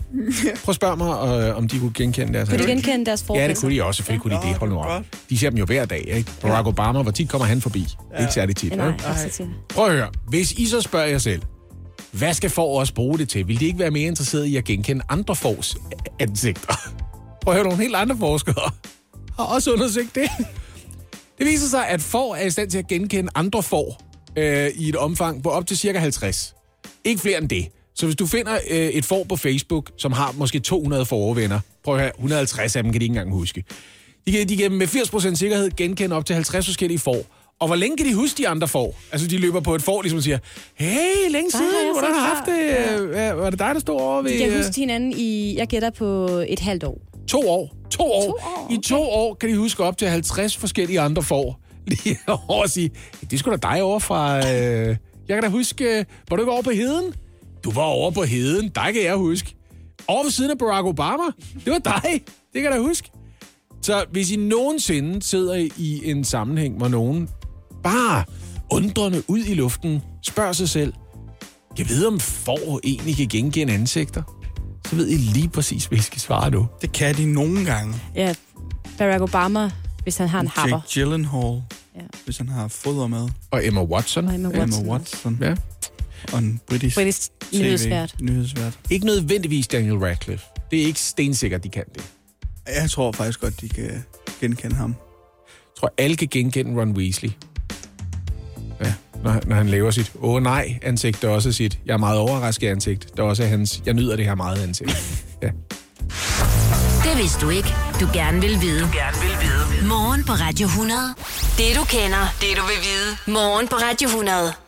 Prøv at spørge mig, øh, om de kunne genkende deres Kan de genkende deres forpasser? Ja, det kunne de også. Selvfølgelig kunne de det. Hold nu op. De ser dem jo hver dag, ikke? Barack Obama, hvor tit kommer han forbi? Ja. Ikke særlig tit, Nej, ikke. Prøv at høre. Hvis I så spørger jer selv, hvad skal for os bruge det til? Vil de ikke være mere interesseret i at genkende andre fors ansigter? Prøv at høre, nogle helt andre forskere har også undersøgt det. Det viser sig, at får er i stand til at genkende andre får øh, i et omfang på op til cirka 50. Ikke flere end det. Så hvis du finder øh, et får på Facebook, som har måske 200 forvenner, prøv at høre, 150 af dem kan de ikke engang huske. De kan, de kan med 80% sikkerhed genkende op til 50 forskellige får. Og hvor længe kan de huske de andre får? Altså, de løber på et får, ligesom siger, hey, længe har siden, jeg hvordan har du haft det? Ja. Var det dig, der stod over ved... De kan øh, huske hinanden i, jeg gætter på et halvt år. To år. To år. To år okay. I to år kan de huske op til 50 forskellige andre får. Lige over at sige, det skulle da dig over fra... Øh... Jeg kan da huske, øh, var du ikke over på heden? Du var over på heden, dig kan jeg huske. Over ved siden af Barack Obama, det var dig. Det kan jeg da huske. Så hvis I nogensinde sidder i en sammenhæng, hvor nogen bare undrende ud i luften spørger sig selv, jeg ved, om får egentlig kan genkende ansigter, så ved I lige præcis, hvad I skal svare nu. Det kan de nogle gange. Ja, Barack Obama, hvis han har en harper. Jake Gyllenhaal, Ja. hvis han har foder med. Og Emma Watson. Og Emma Watson. Emma Watson. Ja. Og en britisk, Britisk nyhedsvært. nyhedsvært. Ikke nødvendigvis Daniel Radcliffe. Det er ikke stensikkert, de kan det. Jeg tror faktisk godt, de kan genkende ham. Jeg tror, alle kan genkende Ron Weasley. Når, når han laver sit åh nej ansigt, der også er sit jeg er meget overrasket ansigt, der også er hans jeg nyder det her meget ansigt. Ja. Det vidste du ikke. Du gerne vil vide. Du gerne vil vide. Morgen på Radio 100. Det du kender, det du vil vide. Morgen på Radio 100.